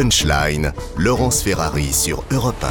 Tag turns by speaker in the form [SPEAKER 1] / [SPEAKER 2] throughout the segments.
[SPEAKER 1] Punchline, Laurence Ferrari sur Europe
[SPEAKER 2] 1.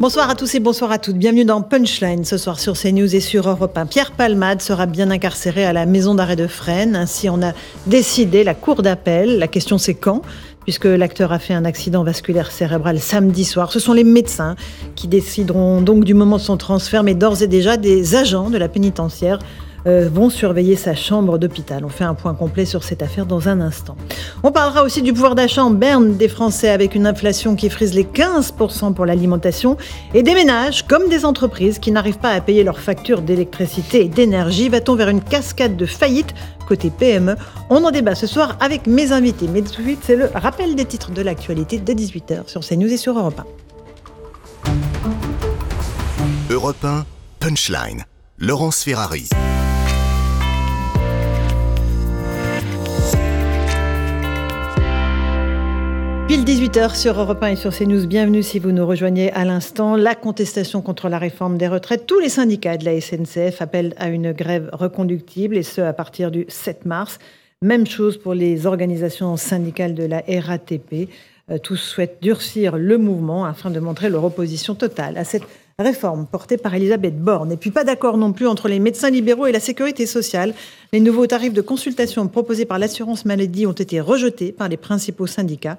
[SPEAKER 2] Bonsoir à tous et bonsoir à toutes. Bienvenue dans Punchline ce soir sur CNews et sur Europe 1. Pierre Palmade sera bien incarcéré à la maison d'arrêt de Fresnes. Ainsi, on a décidé la cour d'appel. La question c'est quand? Puisque l'acteur a fait un accident vasculaire cérébral samedi soir. Ce sont les médecins qui décideront donc du moment de son transfert, mais d'ores et déjà des agents de la pénitentiaire euh, vont surveiller sa chambre d'hôpital. On fait un point complet sur cette affaire dans un instant. On parlera aussi du pouvoir d'achat en berne des Français avec une inflation qui frise les 15% pour l'alimentation et des ménages comme des entreprises qui n'arrivent pas à payer leurs factures d'électricité et d'énergie. Va-t-on vers une cascade de faillite côté PME On en débat ce soir avec mes invités. Mais tout de suite, c'est le rappel des titres de l'actualité de 18h sur CNews et sur Europe
[SPEAKER 1] 1. Europe 1, Punchline. Laurence Ferrari.
[SPEAKER 2] Pile 18h sur Europe 1 et sur CNews. Bienvenue si vous nous rejoignez à l'instant. La contestation contre la réforme des retraites. Tous les syndicats de la SNCF appellent à une grève reconductible et ce à partir du 7 mars. Même chose pour les organisations syndicales de la RATP. Euh, tous souhaitent durcir le mouvement afin de montrer leur opposition totale à cette réforme portée par Elisabeth Borne. Et puis pas d'accord non plus entre les médecins libéraux et la sécurité sociale. Les nouveaux tarifs de consultation proposés par l'assurance maladie ont été rejetés par les principaux syndicats.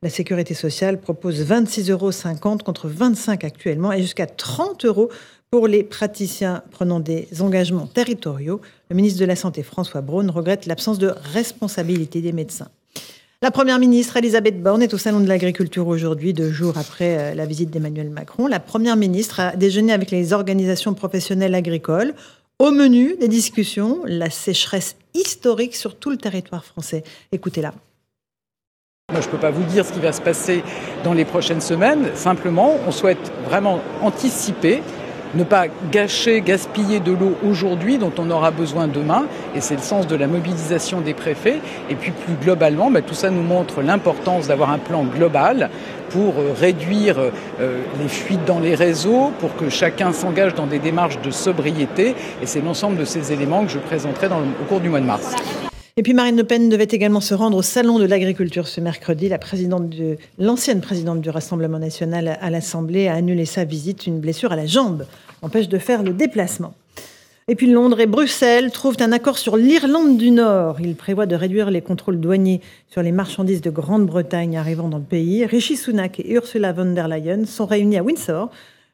[SPEAKER 2] La sécurité sociale propose 26,50 euros contre 25 actuellement et jusqu'à 30 euros pour les praticiens prenant des engagements territoriaux. Le ministre de la Santé, François Braun, regrette l'absence de responsabilité des médecins. La Première ministre Elisabeth Borne est au Salon de l'Agriculture aujourd'hui, deux jours après euh, la visite d'Emmanuel Macron. La Première ministre a déjeuné avec les organisations professionnelles agricoles. Au menu des discussions, la sécheresse historique sur tout le territoire français. Écoutez-la.
[SPEAKER 3] Moi, je ne peux pas vous dire ce qui va se passer dans les prochaines semaines. Simplement, on souhaite vraiment anticiper, ne pas gâcher, gaspiller de l'eau aujourd'hui dont on aura besoin demain. Et c'est le sens de la mobilisation des préfets. Et puis plus globalement, bah, tout ça nous montre l'importance d'avoir un plan global pour euh, réduire euh, les fuites dans les réseaux, pour que chacun s'engage dans des démarches de sobriété. Et c'est l'ensemble de ces éléments que je présenterai au cours du mois de mars.
[SPEAKER 2] Et puis Marine Le Pen devait également se rendre au Salon de l'agriculture ce mercredi. La présidente de, l'ancienne présidente du Rassemblement national à l'Assemblée a annulé sa visite. Une blessure à la jambe empêche de faire le déplacement. Et puis Londres et Bruxelles trouvent un accord sur l'Irlande du Nord. Ils prévoient de réduire les contrôles douaniers sur les marchandises de Grande-Bretagne arrivant dans le pays. Rishi Sunak et Ursula von der Leyen sont réunis à Windsor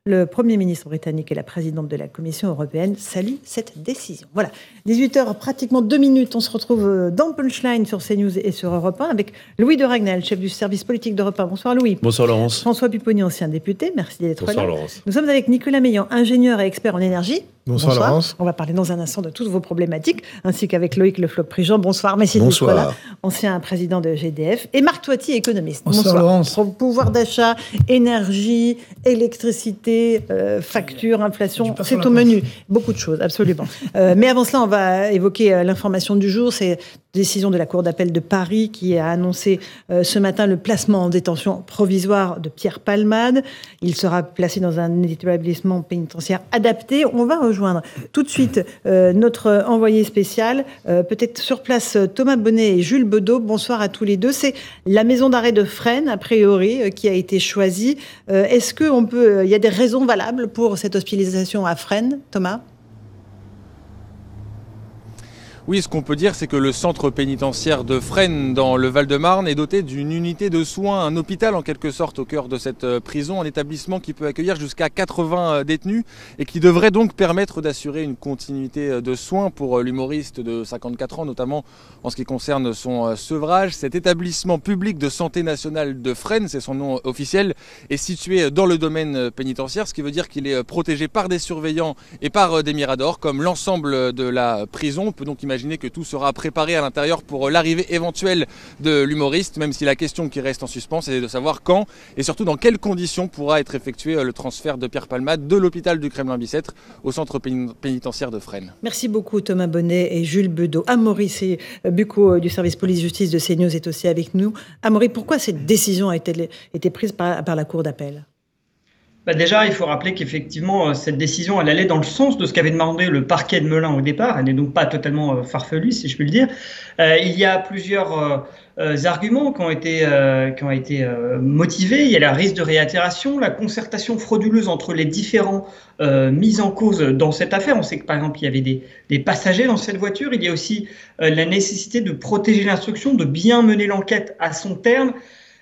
[SPEAKER 2] le Premier ministre britannique et la présidente de la Commission européenne saluent cette décision. Voilà, 18h, pratiquement deux minutes, on se retrouve euh, dans Punchline sur CNews et sur Europe 1 avec Louis de Ragnel, chef du service politique d'Europe 1. Bonsoir Louis.
[SPEAKER 4] Bonsoir Laurence.
[SPEAKER 2] François Pupponi, ancien député, merci d'être là.
[SPEAKER 4] Bonsoir Laurence.
[SPEAKER 2] Nous sommes avec Nicolas Meillan, ingénieur et expert en énergie.
[SPEAKER 5] Bonsoir, Laurence.
[SPEAKER 2] On va parler dans un instant de toutes vos problématiques, ainsi qu'avec Loïc Le Floch-Prigent. Bonsoir, merci
[SPEAKER 5] Bonsoir.
[SPEAKER 2] ancien président de GDF, et Marc Toiti, économiste.
[SPEAKER 5] Bonsoir, Laurence.
[SPEAKER 2] Pouvoir d'achat, énergie, électricité, euh, facture, inflation, c'est au menu. Beaucoup de choses, absolument. euh, mais avant cela, on va évoquer euh, l'information du jour. C'est décision de la Cour d'appel de Paris qui a annoncé euh, ce matin le placement en détention provisoire de Pierre Palmade. Il sera placé dans un établissement pénitentiaire adapté. On va rejoindre tout de suite euh, notre envoyé spécial, euh, peut-être sur place Thomas Bonnet et Jules Bedeau. Bonsoir à tous les deux. C'est la maison d'arrêt de Fresnes, a priori, qui a été choisie. Est-ce qu'il peut, il y a des raisons valables pour cette hospitalisation à Fresnes, Thomas?
[SPEAKER 6] Oui, ce qu'on peut dire, c'est que le centre pénitentiaire de Fresnes, dans le Val-de-Marne, est doté d'une unité de soins, un hôpital en quelque sorte au cœur de cette euh, prison, un établissement qui peut accueillir jusqu'à 80 euh, détenus et qui devrait donc permettre d'assurer une continuité euh, de soins pour l'humoriste de 54 ans, notamment en ce qui concerne son sevrage. Cet établissement public de santé nationale de Fresnes, c'est son nom officiel, est situé dans le domaine pénitentiaire, ce qui veut dire qu'il est protégé par des surveillants et par des miradors, comme l'ensemble de la prison. On peut donc imaginer Imaginez que tout sera préparé à l'intérieur pour l'arrivée éventuelle de l'humoriste, même si la question qui reste en suspens, c'est de savoir quand et surtout dans quelles conditions pourra être effectué euh, le transfert de Pierre Palmade de l'hôpital du Kremlin-Bicêtre au centre pénitentiaire de Fresnes.
[SPEAKER 2] Merci beaucoup Thomas Bonnet et Jules Bedeau. Amaury et Bucco euh, du service police-justice de CNews est aussi avec nous. Amaury, pourquoi cette décision a été, été prise par la Cour d'appel?
[SPEAKER 4] Bah déjà, il faut rappeler qu'effectivement, cette décision, elle allait dans le sens de ce qu'avait demandé le parquet de Melun au départ. Elle n'est donc pas totalement farfelue, si je puis le dire. il y a plusieurs euh, arguments qui ont été, euh, qui ont été euh, motivés. Il y a la risque de réitération, la concertation frauduleuse entre les différents mises en cause dans cette affaire. On sait que par exemple, il y avait des, des passagers dans cette voiture. Il y a aussi la nécessité de protéger l'instruction, de bien mener l'enquête à son terme.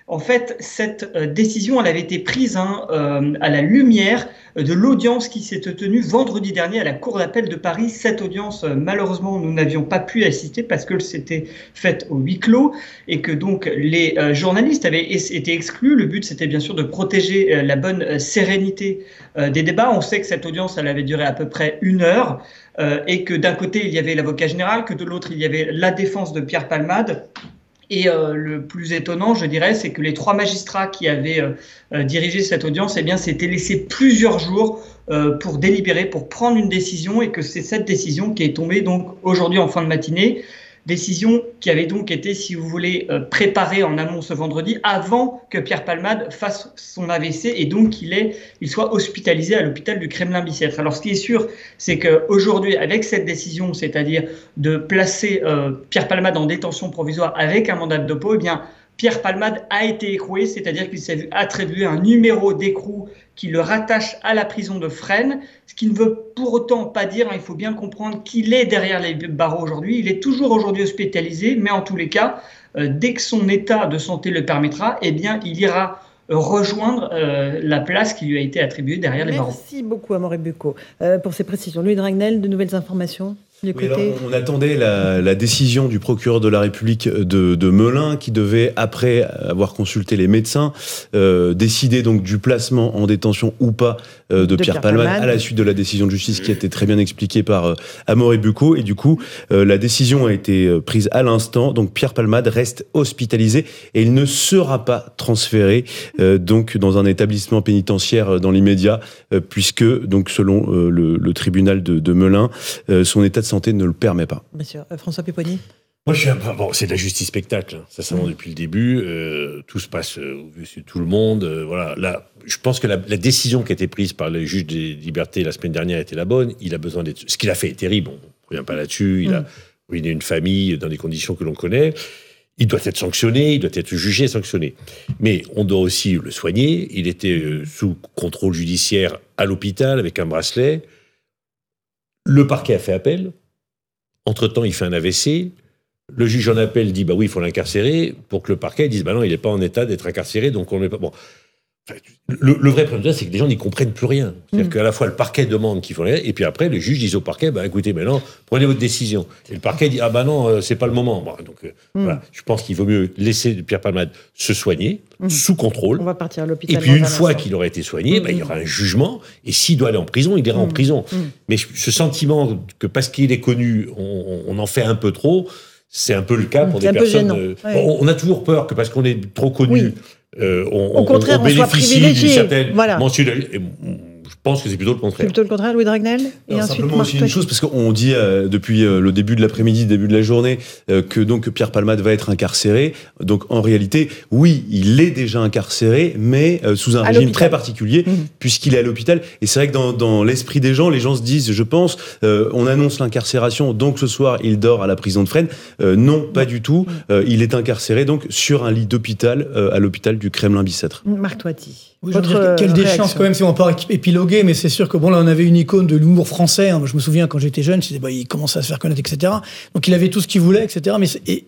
[SPEAKER 4] En fait, cette euh, décision, elle avait été prise hein, euh, à la lumière de l'audience qui s'était tenue vendredi dernier à la Cour d'appel de Paris. Cette audience, euh, malheureusement, nous n'avions pas pu assister parce que c'était faite au huis clos et que donc les journalistes avaient été exclus. Le but, c'était bien sûr de protéger la bonne sérénité des débats. On sait que cette audience, elle avait duré à peu près une heure et que d'un côté, il y avait l'avocat général, que de l'autre, il y avait la défense de Pierre Palmade. Et euh, le plus étonnant, je dirais, c'est que les trois magistrats qui avaient euh, euh, dirigé cette audience, eh bien, s'étaient laissés plusieurs jours pour délibérer, pour prendre une décision, et que c'est cette décision qui est tombée donc aujourd'hui en fin de matinée. Décision qui avait donc été, si vous voulez, euh, préparée en amont ce vendredi, avant que Pierre Palmade fasse son AVC et donc qu'il il soit hospitalisé à l'hôpital du Kremlin-Bicêtre. Alors, ce qui est sûr, c'est qu'aujourd'hui, avec cette décision, c'est-à-dire de placer euh, Pierre Palmade en détention provisoire avec un mandat de dépôt, eh bien, Pierre Palmade a été écroué, c'est-à-dire qu'il s'est vu attribuer un numéro d'écrou qui le rattache à la prison de Fresnes, ce qui ne veut pour autant pas dire, hein, il faut bien comprendre qu'il est derrière les barreaux aujourd'hui, il est toujours aujourd'hui hospitalisé, mais en tous les cas, euh, dès que son état de santé le permettra, eh bien, il ira rejoindre euh, la place qui lui a été attribuée derrière les barreaux.
[SPEAKER 2] Merci beaucoup, Amaury Bucco, euh, pour ces précisions. Louis Dragnel, de nouvelles informations?
[SPEAKER 5] On attendait la, décision du procureur de la République de, de, Melun qui devait, après avoir consulté les médecins, euh, décider donc du placement en détention ou pas euh, de, Pierre, Palmade, à la suite de la décision de justice qui a été très bien expliquée par euh, Amaury Bucco. Et du coup, euh, la décision a été prise à l'instant. Donc Pierre Palmade reste hospitalisé et il ne sera pas transféré donc dans un établissement pénitentiaire dans l'immédiat, puisque donc selon le, le, tribunal de, de Melun, son état de santé ne le permet pas.
[SPEAKER 2] Monsieur François Pipponi
[SPEAKER 7] moi, je suis un peu. Bon, c'est de la justice spectacle, hein. ça, ça mmh. depuis le début. Euh, tout se passe euh, au vu de tout le monde. Euh, voilà. Là, je pense que la, décision qui a été prise par le juge des libertés la semaine dernière était la bonne. Il a besoin d'être. Ce qu'il a fait est terrible. On ne revient pas là-dessus. Il a mmh. ruiné une famille dans des conditions que l'on connaît. Il doit être sanctionné, il doit être jugé et sanctionné. Mais on doit aussi le soigner. Il était sous contrôle judiciaire à l'hôpital avec un bracelet. Le parquet a fait appel. Entre-temps, il fait un AVC. Le juge en appel dit bah oui, il faut l'incarcérer pour que le parquet dise bah non, il n'est pas en état d'être incarcéré, donc on n'est pas. Bon. Le, vrai problème, c'est que les gens n'y comprennent plus rien. C'est-à-dire mm. qu'à la fois le parquet demande qu'il faut rien, et puis après le juge dit au parquet bah écoutez, maintenant prenez votre décision. Et le parquet dit ah bah non, euh, c'est pas le moment. donc euh, mm. voilà, je pense qu'il vaut mieux laisser Pierre Palmade se soigner mm. sous contrôle.
[SPEAKER 2] On va partir à l'hôpital.
[SPEAKER 7] Et puis une fois qu'il aura été soigné, bah, il y aura un jugement, et s'il doit aller en prison, il ira en prison. Mais ce sentiment que parce qu'il est connu, on en fait un peu trop. C'est un peu le cas pour des personnes. Euh, on, a toujours peur que parce qu'on est trop connu, euh, on,
[SPEAKER 2] Au contraire, on, bénéficie d'une certaine
[SPEAKER 7] voilà. Je pense que c'est plutôt le contraire.
[SPEAKER 2] Plutôt le contraire, Louis Dragnel
[SPEAKER 5] Et ensuite, Simplement aussi une chose, parce qu'on dit euh, depuis euh, le début de l'après-midi, début de la journée, euh, que donc Pierre Palmade va être incarcéré. Donc en réalité, oui, il est déjà incarcéré, mais sous un régime très particulier, mhm. puisqu'il est à l'hôpital. Et c'est vrai que dans, dans l'esprit des gens, les gens se disent, je pense, on annonce l'incarcération, donc ce soir, il dort à la prison de Fresnes. non, pas du tout. Il est incarcéré donc sur un lit d'hôpital à l'hôpital du Kremlin-Bicêtre.
[SPEAKER 2] Marc Toiti.
[SPEAKER 8] Oui, dire, quelle déchéance quand même si on peut épiloguer, mais c'est sûr que bon là on avait une icône de l'humour français. Hein. je me souviens quand j'étais jeune, bah, il commençait à se faire connaître, etc. Donc il avait tout ce qu'il voulait, etc. Mais et,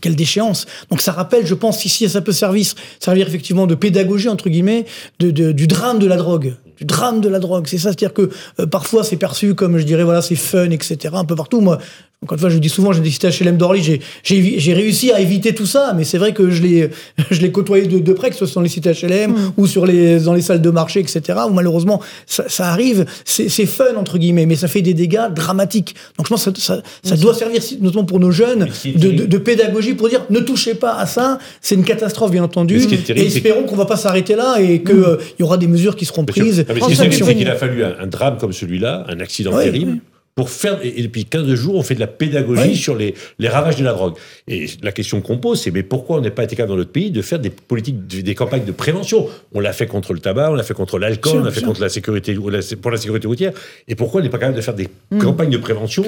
[SPEAKER 8] quelle déchéance. Donc ça rappelle, je pense, ici ça peut servir, servir effectivement de pédagogie entre guillemets, de, du drame de la drogue du drame de la drogue. C'est ça, c'est-à-dire que euh, parfois c'est perçu comme, je dirais, voilà, c'est fun, etc. Un peu partout. Moi, encore une fois, je dis souvent, j'ai des cités HLM d'Orly, j'ai réussi à éviter tout ça, mais c'est vrai que je l'ai je l'ai côtoyé de, de, près, que ce soit dans les cités HLM mm. ou sur les, dans les salles de marché, etc., où malheureusement, ça, ça arrive, c'est fun, entre guillemets, mais ça fait des dégâts dramatiques. Donc je pense que ça, ça, ça doit servir, notamment pour nos jeunes, de, de, de, pédagogie pour dire ne touchez pas à ça, c'est une catastrophe, bien entendu, et espérons qu'on va pas s'arrêter là et qu'il mm. il y aura des mesures qui seront prises.
[SPEAKER 7] c'est qu'il a fallu un, drame comme celui-là, un accident terrible pour faire, et depuis 15 jours, on fait de la pédagogie sur les, les ravages de la drogue. Et la question qu'on pose, c'est mais pourquoi on n'est pas été capable dans notre pays de faire des politiques, des campagnes de prévention? On l'a fait contre le tabac, on l'a fait contre l'alcool, on l'a fait contre la sécurité, pour la sécurité routière. Et pourquoi on n'est pas capable de faire des mm. campagnes de prévention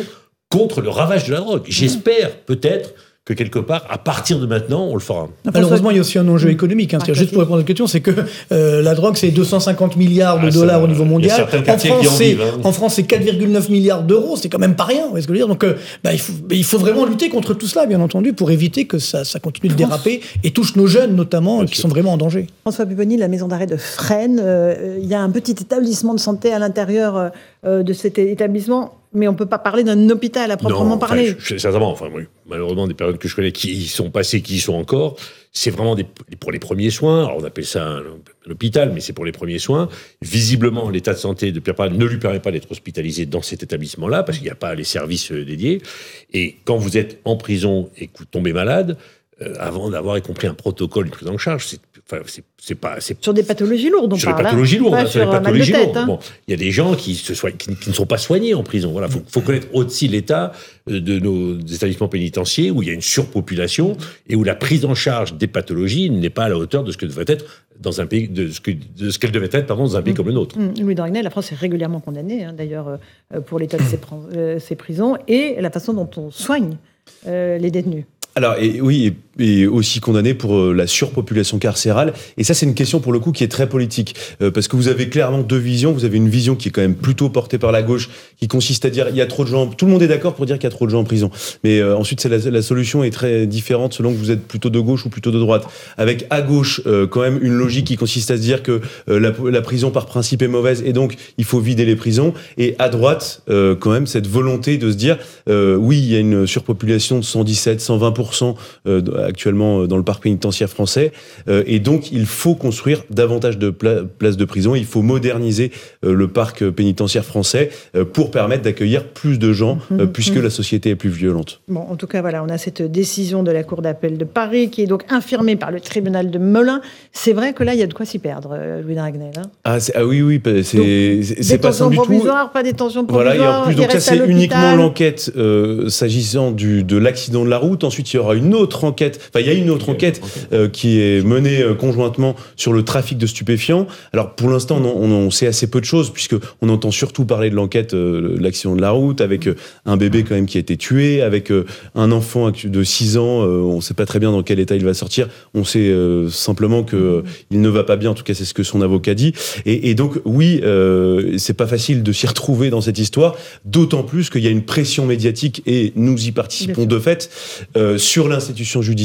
[SPEAKER 7] contre le ravage de la drogue? J'espère peut-être que quelque part, à partir de maintenant, on le fera.
[SPEAKER 8] Malheureusement, il y a aussi un enjeu économique. Hein, juste pour répondre à la question, c'est que euh, la drogue, c'est 250 milliards de ah, dollars au niveau mondial. En France, hein. en France, c'est 4,9 milliards d'euros. C'est quand même pas rien. Vous voyez ce que je veux dire Donc, euh, bah, il, faut, il, faut, vraiment lutter contre tout cela, bien entendu, pour éviter que ça, ça continue de déraper et touche nos jeunes, notamment, qui sont vraiment en danger.
[SPEAKER 2] François Pupponi, la maison d'arrêt de Fresnes, euh, il y a un petit établissement de santé à l'intérieur de cet établissement mais on ne peut pas parler d'un hôpital à proprement parler.
[SPEAKER 7] Sincèrement, enfin, malheureusement, des périodes que je connais qui y sont passées, qui y sont encore, c'est vraiment des, pour les premiers soins. Alors, on appelle ça un, hôpital, mais c'est pour les premiers soins. Visiblement, l'état de santé de Pierre ne lui permet pas d'être hospitalisé dans cet établissement-là, parce qu'il n'y a pas les services euh, dédiés. Et quand vous êtes en prison et que vous tombez malade, euh, avant d'avoir y compris un protocole de prise en charge, c'est pas
[SPEAKER 2] sur des pathologies lourdes. On
[SPEAKER 7] sur les pathologies lourdes. Hein, sur les pathologies lourdes. Hein. Bon, il y a des gens qui, se qui, ne sont pas soignés en prison. Voilà, faut, faut connaître aussi l'état euh, de nos établissements pénitentiaires où il y a une surpopulation et où la prise en charge des pathologies n'est pas à la hauteur de ce que devrait être dans un pays de ce qu'elle devait être pardon, dans un pays mmh. comme le nôtre.
[SPEAKER 2] Mmh. Louis Dragnel, la France est régulièrement condamnée hein, d'ailleurs euh, pour l'état de ses, euh, ses, prisons et la façon dont on soigne les détenus.
[SPEAKER 5] Alors et, oui, et aussi condamné pour euh, la surpopulation carcérale. Et ça, c'est une question pour le coup qui est très politique, euh, parce que vous avez clairement deux visions. Vous avez une vision qui est quand même plutôt portée par la gauche, qui consiste à dire il y a trop de gens. Tout le monde est d'accord pour dire qu'il y a trop de gens en prison, mais euh, ensuite, la, la, solution est très différente selon que vous êtes plutôt de gauche ou plutôt de droite. Avec à gauche quand même une logique qui consiste à se dire que la, la, prison par principe est mauvaise et donc il faut vider les prisons. Et à droite, quand même cette volonté de se dire oui, il y a une surpopulation de 117, 120 actuellement euh, dans le parc pénitentiaire français. Euh, et donc, il faut construire davantage de places de prison. Il faut moderniser euh, le parc pénitentiaire français pour permettre d'accueillir plus de gens, mhm. puisque mhm. la société est plus violente.
[SPEAKER 2] Bon, en tout cas, voilà, on a cette décision de la Cour d'appel de Paris qui est donc infirmée par le tribunal de Melun. C'est vrai que là, il y a de quoi s'y perdre, Louis Dragnel. Hein.
[SPEAKER 5] ah, ah, oui, oui, c'est pas ça du tout.
[SPEAKER 2] pas détention provisoire.
[SPEAKER 5] Voilà, et en plus, donc ça, c'est uniquement l'enquête s'agissant de l'accident de la route. Ensuite, il y aura une autre enquête. Enfin, il y a une autre enquête euh, qui est menée euh, conjointement sur le trafic de stupéfiants. Alors pour l'instant, on, on, sait assez peu de choses puisque on entend surtout parler de l'enquête, euh, l'accident de la route, avec un bébé quand même qui a été tué, avec un enfant de 6 ans. on ne sait pas très bien dans quel état il va sortir. On sait simplement que il ne va pas bien. En tout cas, c'est ce que son avocat dit. Et, et donc oui, c'est pas facile de s'y retrouver dans cette histoire. D'autant plus qu'il y a une pression médiatique et nous y participons de fait sur l'institution judiciaire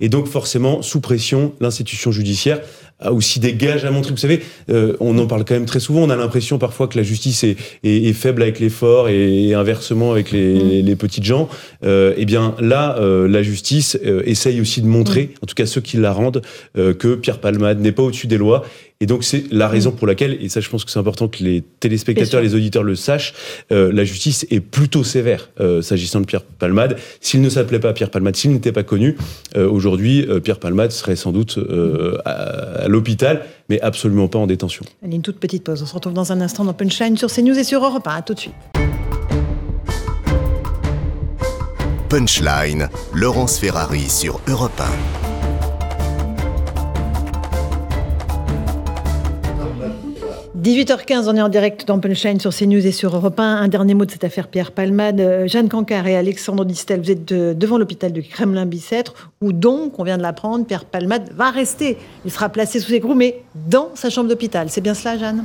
[SPEAKER 5] et donc forcément, sous pression, l'institution judiciaire a aussi des gages à montrer. Vous savez, euh, on en parle quand même très souvent. On a l'impression parfois que la justice est, est, faible avec les forts et, inversement avec les, mm. les, petites gens. Euh, eh bien là, euh, la justice essaye aussi de montrer, mm. en tout cas ceux qui la rendent, que Pierre Palmade n'est pas au-dessus des lois et donc c'est la mm. raison pour laquelle, et ça je pense que c'est important que les téléspectateurs, les auditeurs le sachent, euh, la justice est plutôt sévère euh, s'agissant de Pierre Palmade. S'il ne s'appelait pas Pierre Palmade, s'il n'était pas connu, euh, aujourd'hui Pierre Palmade serait sans doute à, à l'hôpital, mais absolument pas en détention.
[SPEAKER 2] Allez, une toute petite pause. On se retrouve dans un instant dans Punchline sur CNews et sur Europe 1. À tout de suite.
[SPEAKER 1] Punchline, Laurence Ferrari sur Europe 1.
[SPEAKER 2] 18h15, on est en direct dans sur CNews et sur Europe 1. Un dernier mot de cette affaire Pierre Palmade. Euh, Jeanne Cancard et Alexandre Distel, vous êtes devant l'hôpital de Kremlin-Bicêtre, où donc, on vient de l'apprendre, Pierre Palmade va rester. Il sera placé sous écrou, mais dans sa chambre d'hôpital. C'est bien cela, Jeanne?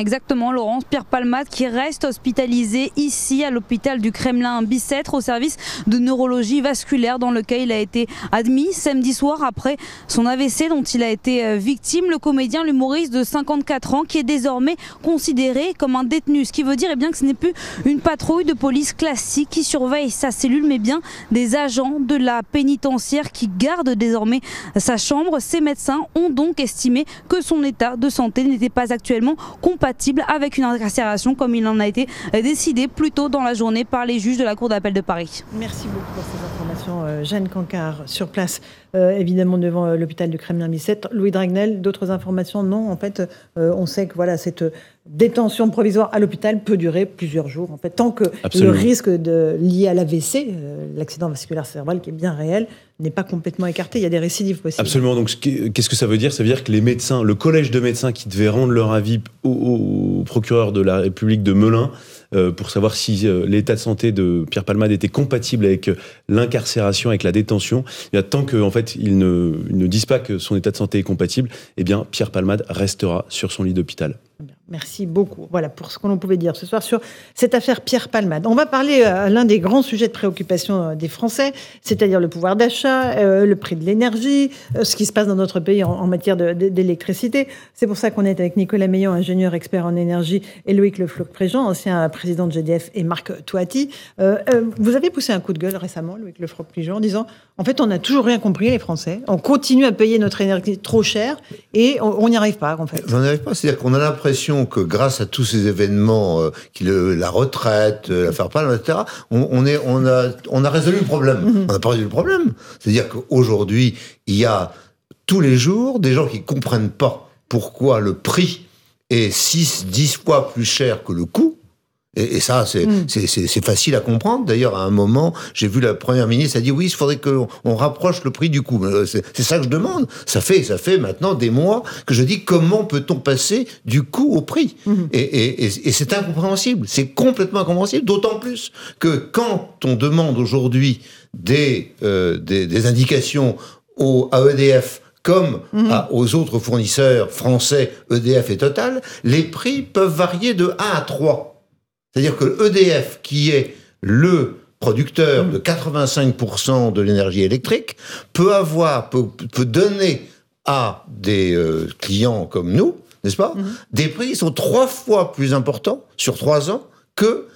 [SPEAKER 9] Exactement, Laurence Pierre Palmade qui reste hospitalisé ici à l'hôpital du Kremlin Bicêtre au service de neurologie vasculaire dans lequel il a été admis samedi soir après son AVC dont il a été euh, victime. Le comédien, l'humoriste de 54 ans qui est désormais considéré comme un détenu, ce qui veut dire eh bien, que ce n'est plus une patrouille de police classique qui surveille sa cellule mais bien des agents de la pénitentiaire qui gardent désormais sa chambre. Ces médecins ont donc estimé que son état de santé n'était pas actuellement compatible avec une incarcération comme il en a été décidé plus tôt dans la journée par les juges de la Cour d'appel de Paris.
[SPEAKER 2] Merci beaucoup Euh, Jeanne Cancard sur place, euh, évidemment devant euh, l'hôpital du Kremlin-Bicêtre. Louis Dragnel, d'autres informations Non, en fait, on sait que voilà, cette détention provisoire à l'hôpital peut durer plusieurs jours. En fait, tant que le risque de, lié à l'AVC, l'accident vasculaire cérébral qui est bien réel, n'est pas complètement écarté. Il y a des récidives possibles.
[SPEAKER 5] Absolument. Donc, qu'est-ce que ça veut dire? Ça veut dire que les médecins, le collège de médecins qui devait rendre leur avis au, procureur de la République de Melun pour savoir si euh, l'état de santé de Pierre Palmade était compatible avec l'incarcération, avec la détention, il a tant qu'en en fait ils ne, ils ne disent pas que son état de santé est compatible, eh bien Pierre Palmade restera sur son lit d'hôpital.
[SPEAKER 2] Merci beaucoup. Voilà pour ce qu'on pouvait dire ce soir sur cette affaire Pierre Palmade. On va parler à euh, l'un des grands sujets de préoccupation euh, des Français, c'est-à-dire le pouvoir d'achat, euh, le prix de l'énergie, ce qui se passe dans notre pays en, matière d'électricité. C'est pour ça qu'on est avec Nicolas Meillon, ingénieur expert en énergie, et Loïc Lefloc-Préjean, ancien président de GDF, et Marc Toati. vous avez poussé un coup de gueule récemment, Loïc Lefloc-Préjean, en disant en fait, on n'a toujours rien compris, les Français. On continue à payer notre énergie trop cher et on n'y arrive pas, en fait.
[SPEAKER 10] On n'y arrive pas. C'est-à-dire qu'on a l'impression que grâce à tous ces événements, euh, la retraite, euh, l'affaire Palme, etc., on, est, on, a, on a résolu le problème. Mhm. On n'a pas résolu le problème. C'est-à-dire qu'aujourd'hui, il y a tous les jours des gens qui ne comprennent pas pourquoi le prix est 6, 10 fois plus cher que le coût. Et, ça, mm. c'est facile à comprendre. D'ailleurs, à un moment, j'ai vu la première ministre a dit oui, il faudrait qu'on on rapproche le prix du coût. Euh, c'est ça que je demande. Ça fait, ça fait maintenant des mois que je dis comment peut-on passer du coût au prix? Mm-hmm. Et, et c'est incompréhensible. C'est complètement incompréhensible. D'autant plus que quand on demande aujourd'hui des, euh, des, des, indications au, à EDF comme mm-hmm. à, aux autres fournisseurs français, EDF et Total, les prix peuvent varier de 1 à 3. C'est-à-dire que EDF, qui est le producteur de 85% de l'énergie électrique, peut avoir, peut, donner à des euh, clients comme nous, n'est-ce pas, mhm. des prix qui sont trois fois plus importants sur trois ans que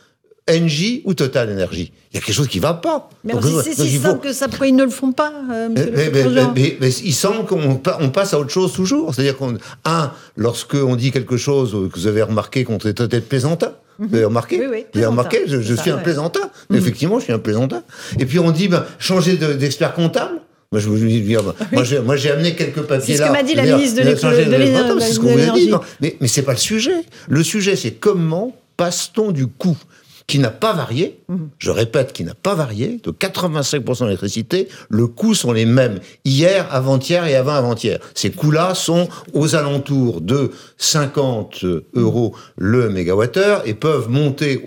[SPEAKER 10] Engie ou Total Energy. Il y a quelque chose qui ne va pas.
[SPEAKER 2] Mais c'est si simple que ça, pourquoi ils ne le font pas, euh,
[SPEAKER 10] mais, mais, mais, il semble qu'on on passe à autre chose toujours. C'est-à-dire qu'on, un, lorsque on dit quelque chose que vous avez remarqué qu'on était peut-être plaisantin, vous avez remarqué?
[SPEAKER 2] Oui, oui.
[SPEAKER 10] Vous avez remarqué? Je, suis un plaisantin. Mhm. Effectivement, je suis un plaisantin. Et puis on dit, ben, changer d'expert comptable. Moi, je dis, moi, j'ai amené quelques papiers là.
[SPEAKER 2] C'est ce que m'a dit la ministre de l'énergie.
[SPEAKER 10] C'est ce qu'on vous a dit. Mais, mais c'est pas le sujet. Le sujet, c'est comment passe-t-on du coup qui n'a pas varié, mhm. je répète, qui n'a pas varié, de 85% d'électricité, le coût sont les mêmes hier, avant-hier et avant-avant-hier. Ces coûts-là sont aux alentours de 50 euros le mégawattheure et peuvent monter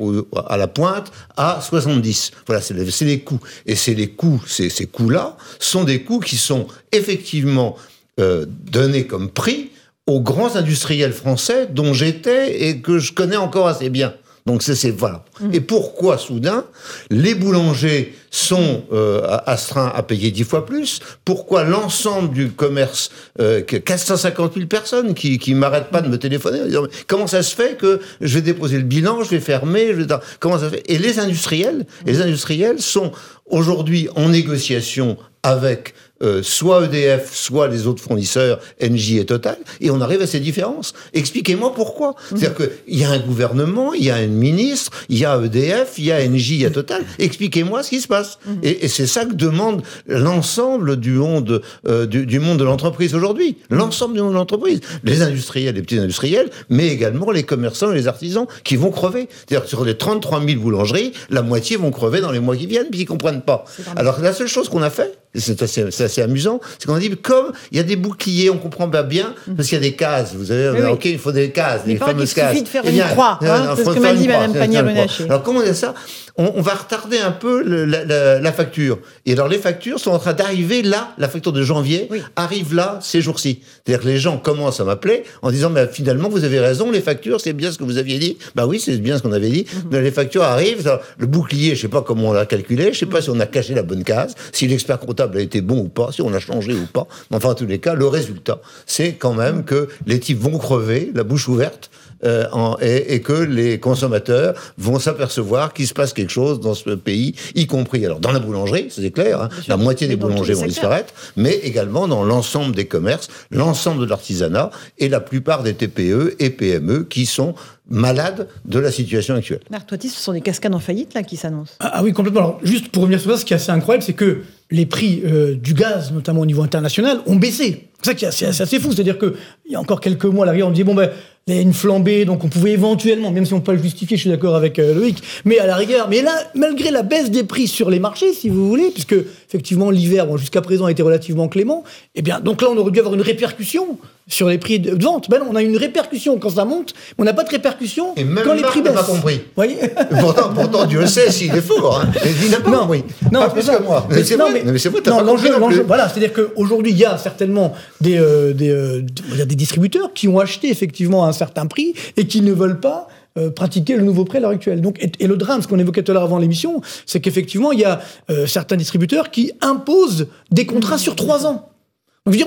[SPEAKER 10] à la pointe à 70. Voilà, c'est les, coûts. Et c'est les coûts, ces, ces coûts-là sont des coûts qui sont effectivement euh, donnés comme prix aux grands industriels français dont j'étais et que je connais encore assez bien. Donc c'est voilà. Mmh. Et pourquoi soudain les boulangers sont euh, astreints à payer dix fois plus? Pourquoi l'ensemble du commerce, euh, 450 000 personnes qui qui m'arrêtent pas de me téléphoner, comment ça se fait que je vais déposer le bilan, je vais fermer, je vais... comment ça se fait? Et les industriels, les industriels sont aujourd'hui en négociation avec euh, soit EDF, soit les autres fournisseurs, Engie et Total, et on arrive à ces différences. Expliquez-moi pourquoi. Mhm. C'est-à-dire qu'il y a un gouvernement, il y a un ministre, il y a EDF, il y a Engie, il y a Total. Expliquez-moi ce qui se passe. Mhm. Et, c'est ça que demande l'ensemble du monde, euh, du, monde de l'entreprise aujourd'hui. Mhm. L'ensemble du monde de l'entreprise. Les industriels, les petits industriels, mais également les commerçants et les artisans qui vont crever. C'est-à-dire sur les 33 000 boulangeries, la moitié vont crever dans les mois qui viennent, puis ils comprennent pas. Alors la seule chose qu'on a fait, c'est assez, amusant, c'est qu'on a dit, comme il y a des boucliers, on comprend pas bien, parce qu'il y a des cases. Vous avez, ok, il faut des cases,
[SPEAKER 2] des
[SPEAKER 10] fameuses cases.
[SPEAKER 2] Il suffit de faire une croix, hein, c'est ce que m'a dit Mme Pannier-Runacher.
[SPEAKER 10] Alors comment on dit ça? On, va retarder un peu la, facture. Et alors les factures sont en train d'arriver là, la facture de janvier arrive là ces jours-ci. C'est-à-dire que les gens commencent à m'appeler en disant, mais finalement vous avez raison, les factures c'est bien ce que vous aviez dit. Bah oui, c'est bien ce qu'on avait dit. Mhm. Mais les factures arrivent, le bouclier, je sais pas comment on l'a calculé, je sais pas si on a caché la bonne case, si l'expert comptable a été bon ou pas, si on a changé ou pas. Mais enfin, en tous les cas, le résultat, c'est quand même que les types vont crever, la bouche ouverte, euh, et, que les consommateurs vont s'apercevoir qu'il se passe quelque chose dans ce pays, y compris alors dans la boulangerie, c'est clair, hein, la moitié des boulangers vont disparaître, mais également dans l'ensemble des commerces, l'ensemble de l'artisanat et la plupart des TPE et PME qui sont malades de la situation actuelle.
[SPEAKER 2] Marc ce sont des cascades en faillite là qui s'annoncent.
[SPEAKER 8] Ah, ah, oui, complètement. Alors, juste pour revenir sur ça, ce qui est assez incroyable, c'est que les prix euh, du gaz, notamment au niveau international, ont baissé. C'est ça qui est assez, fou. C'est-à-dire qu'il y a encore quelques mois, à l'arrière, on dit bon, ben, il y a une flambée, donc on pouvait éventuellement, même si on peut pas le justifier, je suis d'accord avec euh, Loïc, mais à la rigueur, mais là, malgré la baisse des prix sur les marchés, si vous voulez, puisque effectivement l'hiver, bon, jusqu'à présent, a été relativement clément, eh bien, donc là, on aurait dû avoir une répercussion sur les prix de vente. Ben non, on a une répercussion quand ça monte, mais on n'a pas de répercussion quand les prix baissent.
[SPEAKER 10] pas compris.
[SPEAKER 8] Voyez
[SPEAKER 10] pourtant, pourtant, Dieu sait s'il est fort. Hein. Il n'a pas
[SPEAKER 8] non,
[SPEAKER 10] compris.
[SPEAKER 8] Non,
[SPEAKER 10] pas plus que moi. Mais, c'est vrai. Mais, c'est vrai, non,
[SPEAKER 8] l'enjeu, voilà, c'est-à-dire qu'aujourd'hui, il y a certainement des, euh, des, euh, des distributeurs qui ont acheté effectivement à un certain prix et qui ne veulent pas euh, pratiquer le nouveau prix à l'heure actuelle. Donc, et, le drame, ce qu'on évoquait tout à l'heure avant l'émission, c'est qu'effectivement, il y a euh, certains distributeurs qui imposent des contrats sur trois ans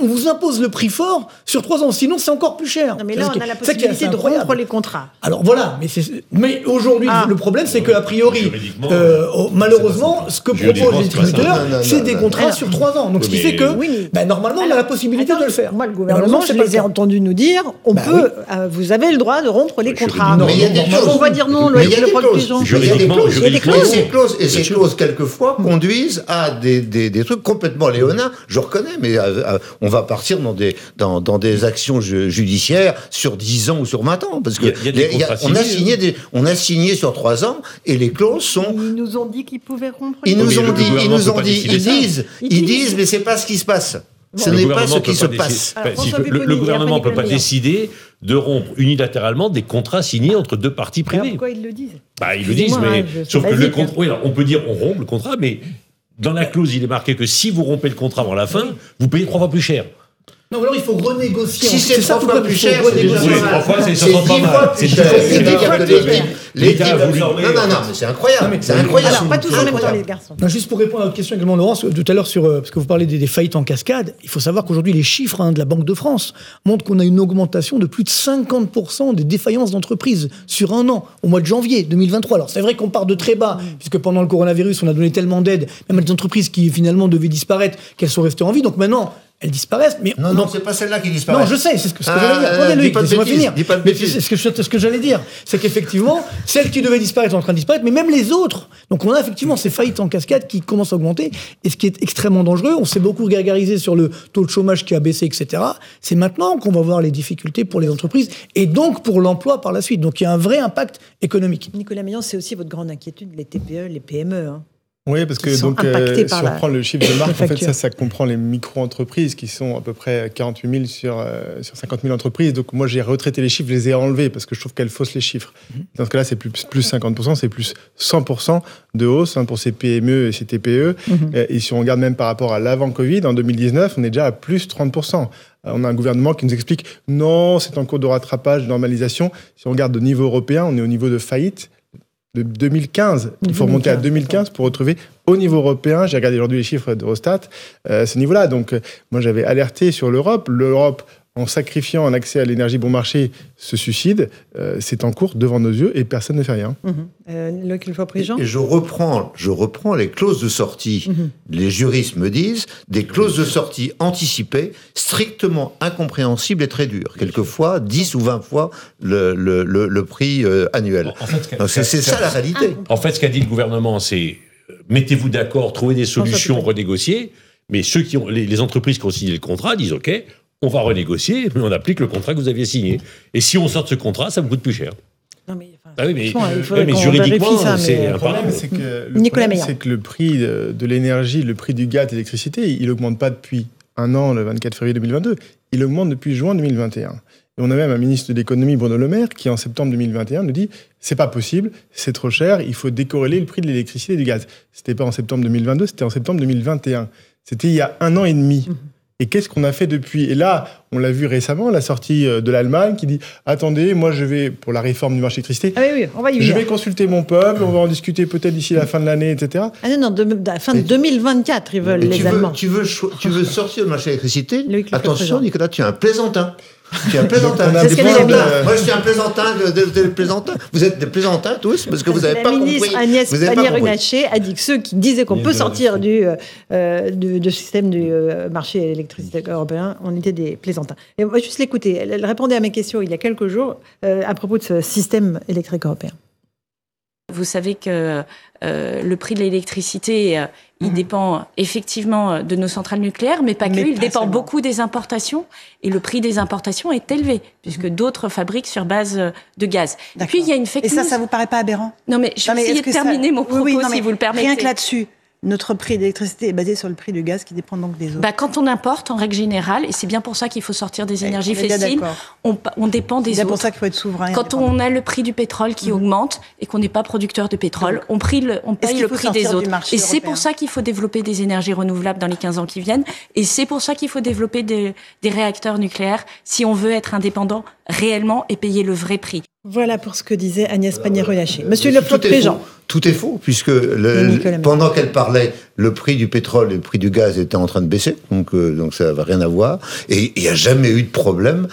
[SPEAKER 8] on vous impose le prix fort sur trois ans, sinon c'est encore plus cher.
[SPEAKER 2] Non, mais là, on a la possibilité de rompre les contrats.
[SPEAKER 8] Alors voilà, mais, mais aujourd'hui, ah. le problème, c'est qu'a priori, euh, oh, malheureusement, ce que proposent les distributeurs, c'est des contrats sur trois ans. Donc ce qui fait que, ben, normalement, on a la possibilité de le faire.
[SPEAKER 2] Moi, le gouvernement, je les ai entendus nous dire, on ben peut, euh, vous avez le droit de rompre les contrats. On va dire non, le.
[SPEAKER 10] Il y a des clauses. Et ces clauses, quelquefois, conduisent à des trucs complètement léonins. Je reconnais, mais euh, on va partir dans des, dans, dans des actions judiciaires sur 10 ans ou sur 20 ans. Parce que on, a signé des, on a signé sur 3 ans et les clauses sont.
[SPEAKER 2] Ils nous ont dit qu'ils pouvaient rompre.
[SPEAKER 10] Ils nous ont dit, ils nous ont dit, ils disent, ils disent, mais c'est pas ce qui se passe. Ce n'est pas ce qui se passe.
[SPEAKER 7] le, gouvernement ne peut pas décider de rompre unilatéralement des contrats signés entre deux parties privées.
[SPEAKER 2] pourquoi ils le disent?
[SPEAKER 7] Bah, Ils le disent, mais hein, sauf que le contrat, oui, on peut dire on rompt le contrat, mais dans la clause, il est marqué que si vous rompez le contrat avant la fin, vous payez trois fois plus cher.
[SPEAKER 8] Non, alors il faut renégocier.
[SPEAKER 10] Si c'est trois fois plus cher, c'est déjà
[SPEAKER 7] trois fois, c'est pas mal.
[SPEAKER 10] C'est L'État a voulu. Non, non, non, mais c'est incroyable. C'est incroyable.
[SPEAKER 2] Alors, pas tous en même temps, les garçons.
[SPEAKER 8] juste pour répondre à votre question également, Laurence, tout à l'heure, sur, euh, parce que vous parlez des, faillites en cascade, il faut savoir qu'aujourd'hui, les chiffres hein, de la Banque de France montrent qu'on a une augmentation de plus de 50% des défaillances d'entreprises sur un an, au mois de janvier 2023. Alors, c'est vrai qu'on part de très bas, puisque pendant le coronavirus, on a donné tellement d'aide, même à des entreprises qui finalement devaient disparaître, qu'elles sont restées en vie. Donc maintenant, elles disparaissent. Mais
[SPEAKER 10] non, non, c'est pas celle-là qui disparaît.
[SPEAKER 8] Non, je sais, c'est ce que, ce que j'allais dire. Ah, Attendez, Loïc, laissez-moi finir. Mais c'est ce que, ce que j'allais dire. C'est qu'effectivement, celles qui devaient disparaître sont en train de disparaître, mais même les autres. Donc on a effectivement ces faillites en cascade qui commencent à augmenter. Et ce qui est extrêmement dangereux, on s'est beaucoup gargarisé sur le taux de chômage qui a baissé, etc. C'est maintenant qu'on va voir les difficultés pour les entreprises et donc pour l'emploi par la suite. Donc il y a un vrai impact économique.
[SPEAKER 2] Nicolas Meillan, c'est aussi votre grande inquiétude, les TPE, les PME. Hein.
[SPEAKER 11] Oui, parce que donc, euh, si on prend le chiffre de marque, en fait, ça, ça comprend les micro-entreprises qui sont à peu près 48 000 sur, euh, sur 50 000 entreprises. Donc moi, j'ai retraité les chiffres, je les ai enlevés parce que je trouve qu'elles faussent les chiffres. Mhm. Dans ce cas-là, c'est plus, plus 50%, c'est plus 100% de hausse hein, pour ces PME et ces TPE. Mhm. Et si on regarde même par rapport à l'avant-Covid, en 2019, on est déjà à plus 30%. On a un gouvernement qui nous explique non, c'est en cours de rattrapage, de normalisation. Si on regarde au niveau européen, on est au niveau de faillite de 2015. Il faut remonter à 2015 pour retrouver au niveau européen, j'ai regardé aujourd'hui les chiffres d'Eurostat, euh, ce niveau-là. Donc, euh, moi, j'avais alerté sur l'Europe. L'Europe, en sacrifiant un accès à l'énergie bon marché, se suicide. Euh, c'est en cours devant nos yeux et personne ne fait rien.
[SPEAKER 2] Mmh. Euh,
[SPEAKER 10] et, je reprends, je reprends les clauses de sortie. Mhm. Les juristes me disent des clauses de sortie anticipées, strictement incompréhensibles et très dures. Quelquefois 10 ou 20 fois le, le, le, prix euh, annuel. c'est ça la réalité.
[SPEAKER 7] En fait, ce qu'a dit le gouvernement, c'est mettez-vous d'accord, trouvez des solutions, renégociez. Mais ceux qui ont, les, entreprises qui ont signé le contrat disent OK, on va renégocier, mais on applique le contrat que vous aviez signé. Et si on sort de ce contrat, ça vous coûte plus cher.
[SPEAKER 2] Non mais,
[SPEAKER 7] ah oui, mais, juridiquement, c'est un
[SPEAKER 11] problème. C'est que, le c'est que le prix de, l'énergie, le prix du gaz et l'électricité, il n'augmente pas depuis un an, le 24 février 2022. Il augmente depuis juin 2021. Et on a même un ministre de l'économie, Bruno Le Maire, qui en septembre 2021 nous dit c'est pas possible, c'est trop cher, il faut décorréler le prix de l'électricité et du gaz. C'était pas en septembre 2022, c'était en septembre 2021. C'était il y a un an et demi. Mhm. Et qu'est-ce qu'on a fait depuis? Et là, on l'a vu récemment, la sortie euh, de l'Allemagne qui dit attendez, moi je vais pour la réforme du marché d'électricité.
[SPEAKER 2] Ah oui, oui, on va y
[SPEAKER 11] Je vais consulter mon peuple, on va en discuter peut-être d'ici la fin de l'année, etc.
[SPEAKER 2] Ah non, non, de, la fin de 2024, ils veulent les
[SPEAKER 10] tu
[SPEAKER 2] Allemands.
[SPEAKER 10] tu veux, tu veux sortir du marché d'électricité Attention, Nicolas, tu es un plaisantin. Tu es un
[SPEAKER 2] plaisantin.
[SPEAKER 10] Moi, je suis un plaisantin de, de, plaisantin. Vous êtes des plaisantins tous parce que vous n'avez pas compris.
[SPEAKER 2] La ministre Agnès Pannier-Runacher a dit que ceux qui disaient qu'on peut sortir du, euh, du, système du euh, marché électricité européen, on était des plaisantins. Et moi, juste l'écouter. Elle, répondait à mes questions il y a quelques jours euh, à propos de ce système électrique européen.
[SPEAKER 12] Vous savez que euh, le prix de l'électricité, euh, il mhm. dépend effectivement euh, de nos centrales nucléaires, mais pas que. il dépend beaucoup des importations. Et le prix des importations est élevé, puisque mhm. d'autres fabriquent sur base de gaz.
[SPEAKER 2] Puis il y a une fake
[SPEAKER 12] Et ça, ça vous paraît pas aberrant? Non, mais je vais essayer de terminer mon propos, si vous le permettez.
[SPEAKER 2] Rien que là-dessus notre prix d'électricité est basé sur le prix du gaz qui dépend donc des autres.
[SPEAKER 12] Bah, quand on importe, en règle générale, et c'est bien pour ça qu'il faut sortir des énergies fossiles, on, on, dépend des autres.
[SPEAKER 2] C'est pour ça qu'il faut être souverain.
[SPEAKER 12] Quand on a le prix du pétrole qui mhm. augmente et qu'on n'est pas producteur de pétrole, on, le, on paye le prix des autres. Et c'est pour ça qu'il faut développer des énergies renouvelables dans les 15 ans qui viennent. Et c'est pour ça qu'il faut développer des, des réacteurs nucléaires si on veut être indépendant réellement et payer le vrai prix.
[SPEAKER 2] Voilà pour ce que disait Agnès Pannier-Runacher. Monsieur Le Président.
[SPEAKER 10] Tout est faux, puisque le, pendant qu'elle parlait, le prix du pétrole et le prix du gaz étaient en train de baisser, donc, euh, donc ça n'a rien à voir. Et il n'y a jamais eu de problème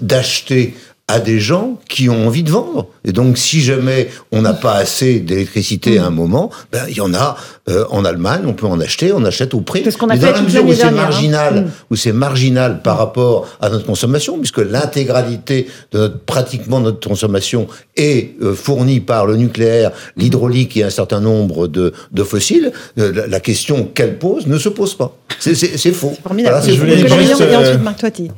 [SPEAKER 10] d'acheter à des gens qui ont envie de vendre. Et donc, si jamais on n'a pas assez d'électricité à un moment, ben, il y en a euh, en Allemagne, on peut en acheter, on achète au prix.
[SPEAKER 2] C'est ce qu'on a
[SPEAKER 10] Mais
[SPEAKER 2] fait
[SPEAKER 10] dans la mesure où c'est marginal, hein. où c'est marginal par rapport à notre consommation, puisque l'intégralité de notre, pratiquement notre consommation est euh, fournie par le nucléaire, l'hydraulique et un certain nombre de, de fossiles, euh, la, question qu'elle pose ne se pose pas. C'est faux.
[SPEAKER 2] Voilà, je voulais
[SPEAKER 11] juste,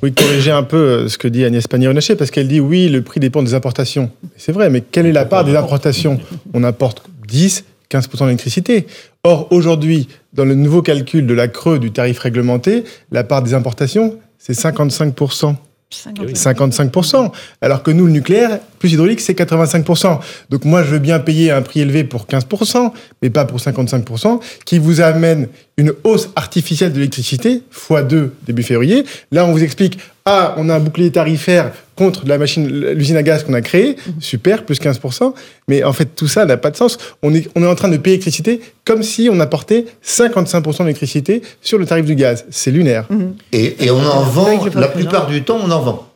[SPEAKER 11] oui, corriger un peu ce que dit Agnès Pannier-Runacher, parce qu'elle dit oui, le prix dépend des importations. C'est vrai, mais quelle est la part des importations On importe 10, 15% d'électricité. Or, aujourd'hui, dans le nouveau calcul de la creux du tarif réglementé, la part des importations, c'est 55%. 55%. Alors que nous, le nucléaire, plus hydraulique, c'est 85%. Donc moi, je veux bien payer un prix élevé pour 15%, mais pas pour 55%, qui vous amène une hausse artificielle de l'électricité, x2 début février. Là, on vous explique, ah, on a un bouclier tarifaire contre la machine, l'usine à gaz qu'on a créée, mhm. super, plus 15%, mais en fait, tout ça n'a pas de sens. On est, on est en train de payer l'électricité comme si on apportait 55% d'électricité sur le tarif du gaz. C'est lunaire.
[SPEAKER 10] Mhm. Et, et, on en vend, la plupart du temps, on en vend.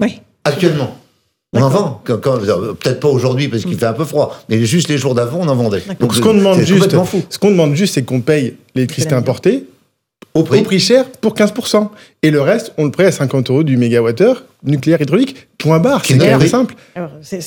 [SPEAKER 2] Oui.
[SPEAKER 10] Actuellement. On en vend. Peut-être pas aujourd'hui parce qu'il fait un peu froid, mais juste les jours d'avant, on en vendait.
[SPEAKER 11] Donc ce qu'on demande juste, ce qu'on demande juste, c'est qu'on paye l'électricité importée au prix. cher pour 15%. Et le reste, on le paye à 50 euros du mégawattheure nucléaire hydraulique. Point barre. C'est très simple.
[SPEAKER 2] C'est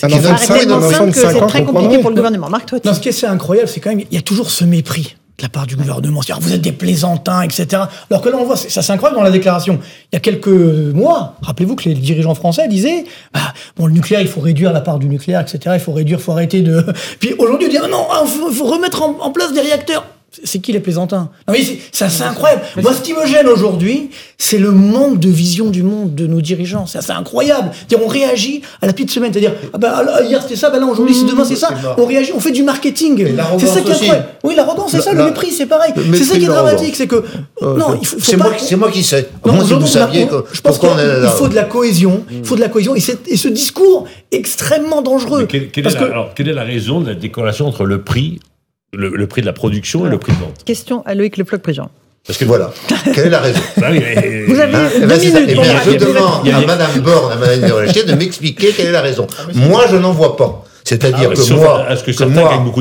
[SPEAKER 2] très compliqué pour le gouvernement. Marc, toi,
[SPEAKER 8] ce qui est incroyable, c'est quand même, il y a toujours ce mépris de la part du gouvernement. C'est-à-dire, vous êtes des plaisantins, etc. Alors que là, on voit, ça c'est incroyable dans la déclaration. Il y a quelques mois, rappelez-vous que les dirigeants français disaient, bah, bon, le nucléaire, il faut réduire la part du nucléaire, etc. Il faut réduire, il faut arrêter de... Puis aujourd'hui, on dit, non, il faut, remettre en, place des réacteurs. C'est qui les plaisantins Non mais c'est assez incroyable. Moi, ce qui me gêne aujourd'hui, c'est le manque de vision du monde de nos dirigeants. C'est assez incroyable. -dire, on réagit à la petite semaine. C'est-à-dire, ah bah, hier c'était ça, bah là aujourd'hui c'est demain c'est ça. On réagit, on fait du marketing. C'est ça qui est incroyable. Oui, l'arrogance, c'est ça. Le mépris, c'est pareil. C'est ça qui est dramatique, c'est que
[SPEAKER 10] euh, non, il faut. c'est moi, c'est moi qui sais. moi, si vous saviez je pense qu'il
[SPEAKER 8] faut de la cohésion. Il faut de la cohésion. Et, ce discours extrêmement dangereux.
[SPEAKER 7] quelle, est la raison de la décoration entre le prix le, prix de la production et le prix de vente.
[SPEAKER 2] Question à Loïc Le Floch-Préjean.
[SPEAKER 10] Parce que voilà, quelle est la raison?
[SPEAKER 2] Bah Vous avez hein deux minutes.
[SPEAKER 10] Eh bien, je demande à Madame Borne, à Madame Desrochers de m'expliquer quelle est la raison. Moi, je n'en vois pas. C'est-à-dire ah, que, moi, que,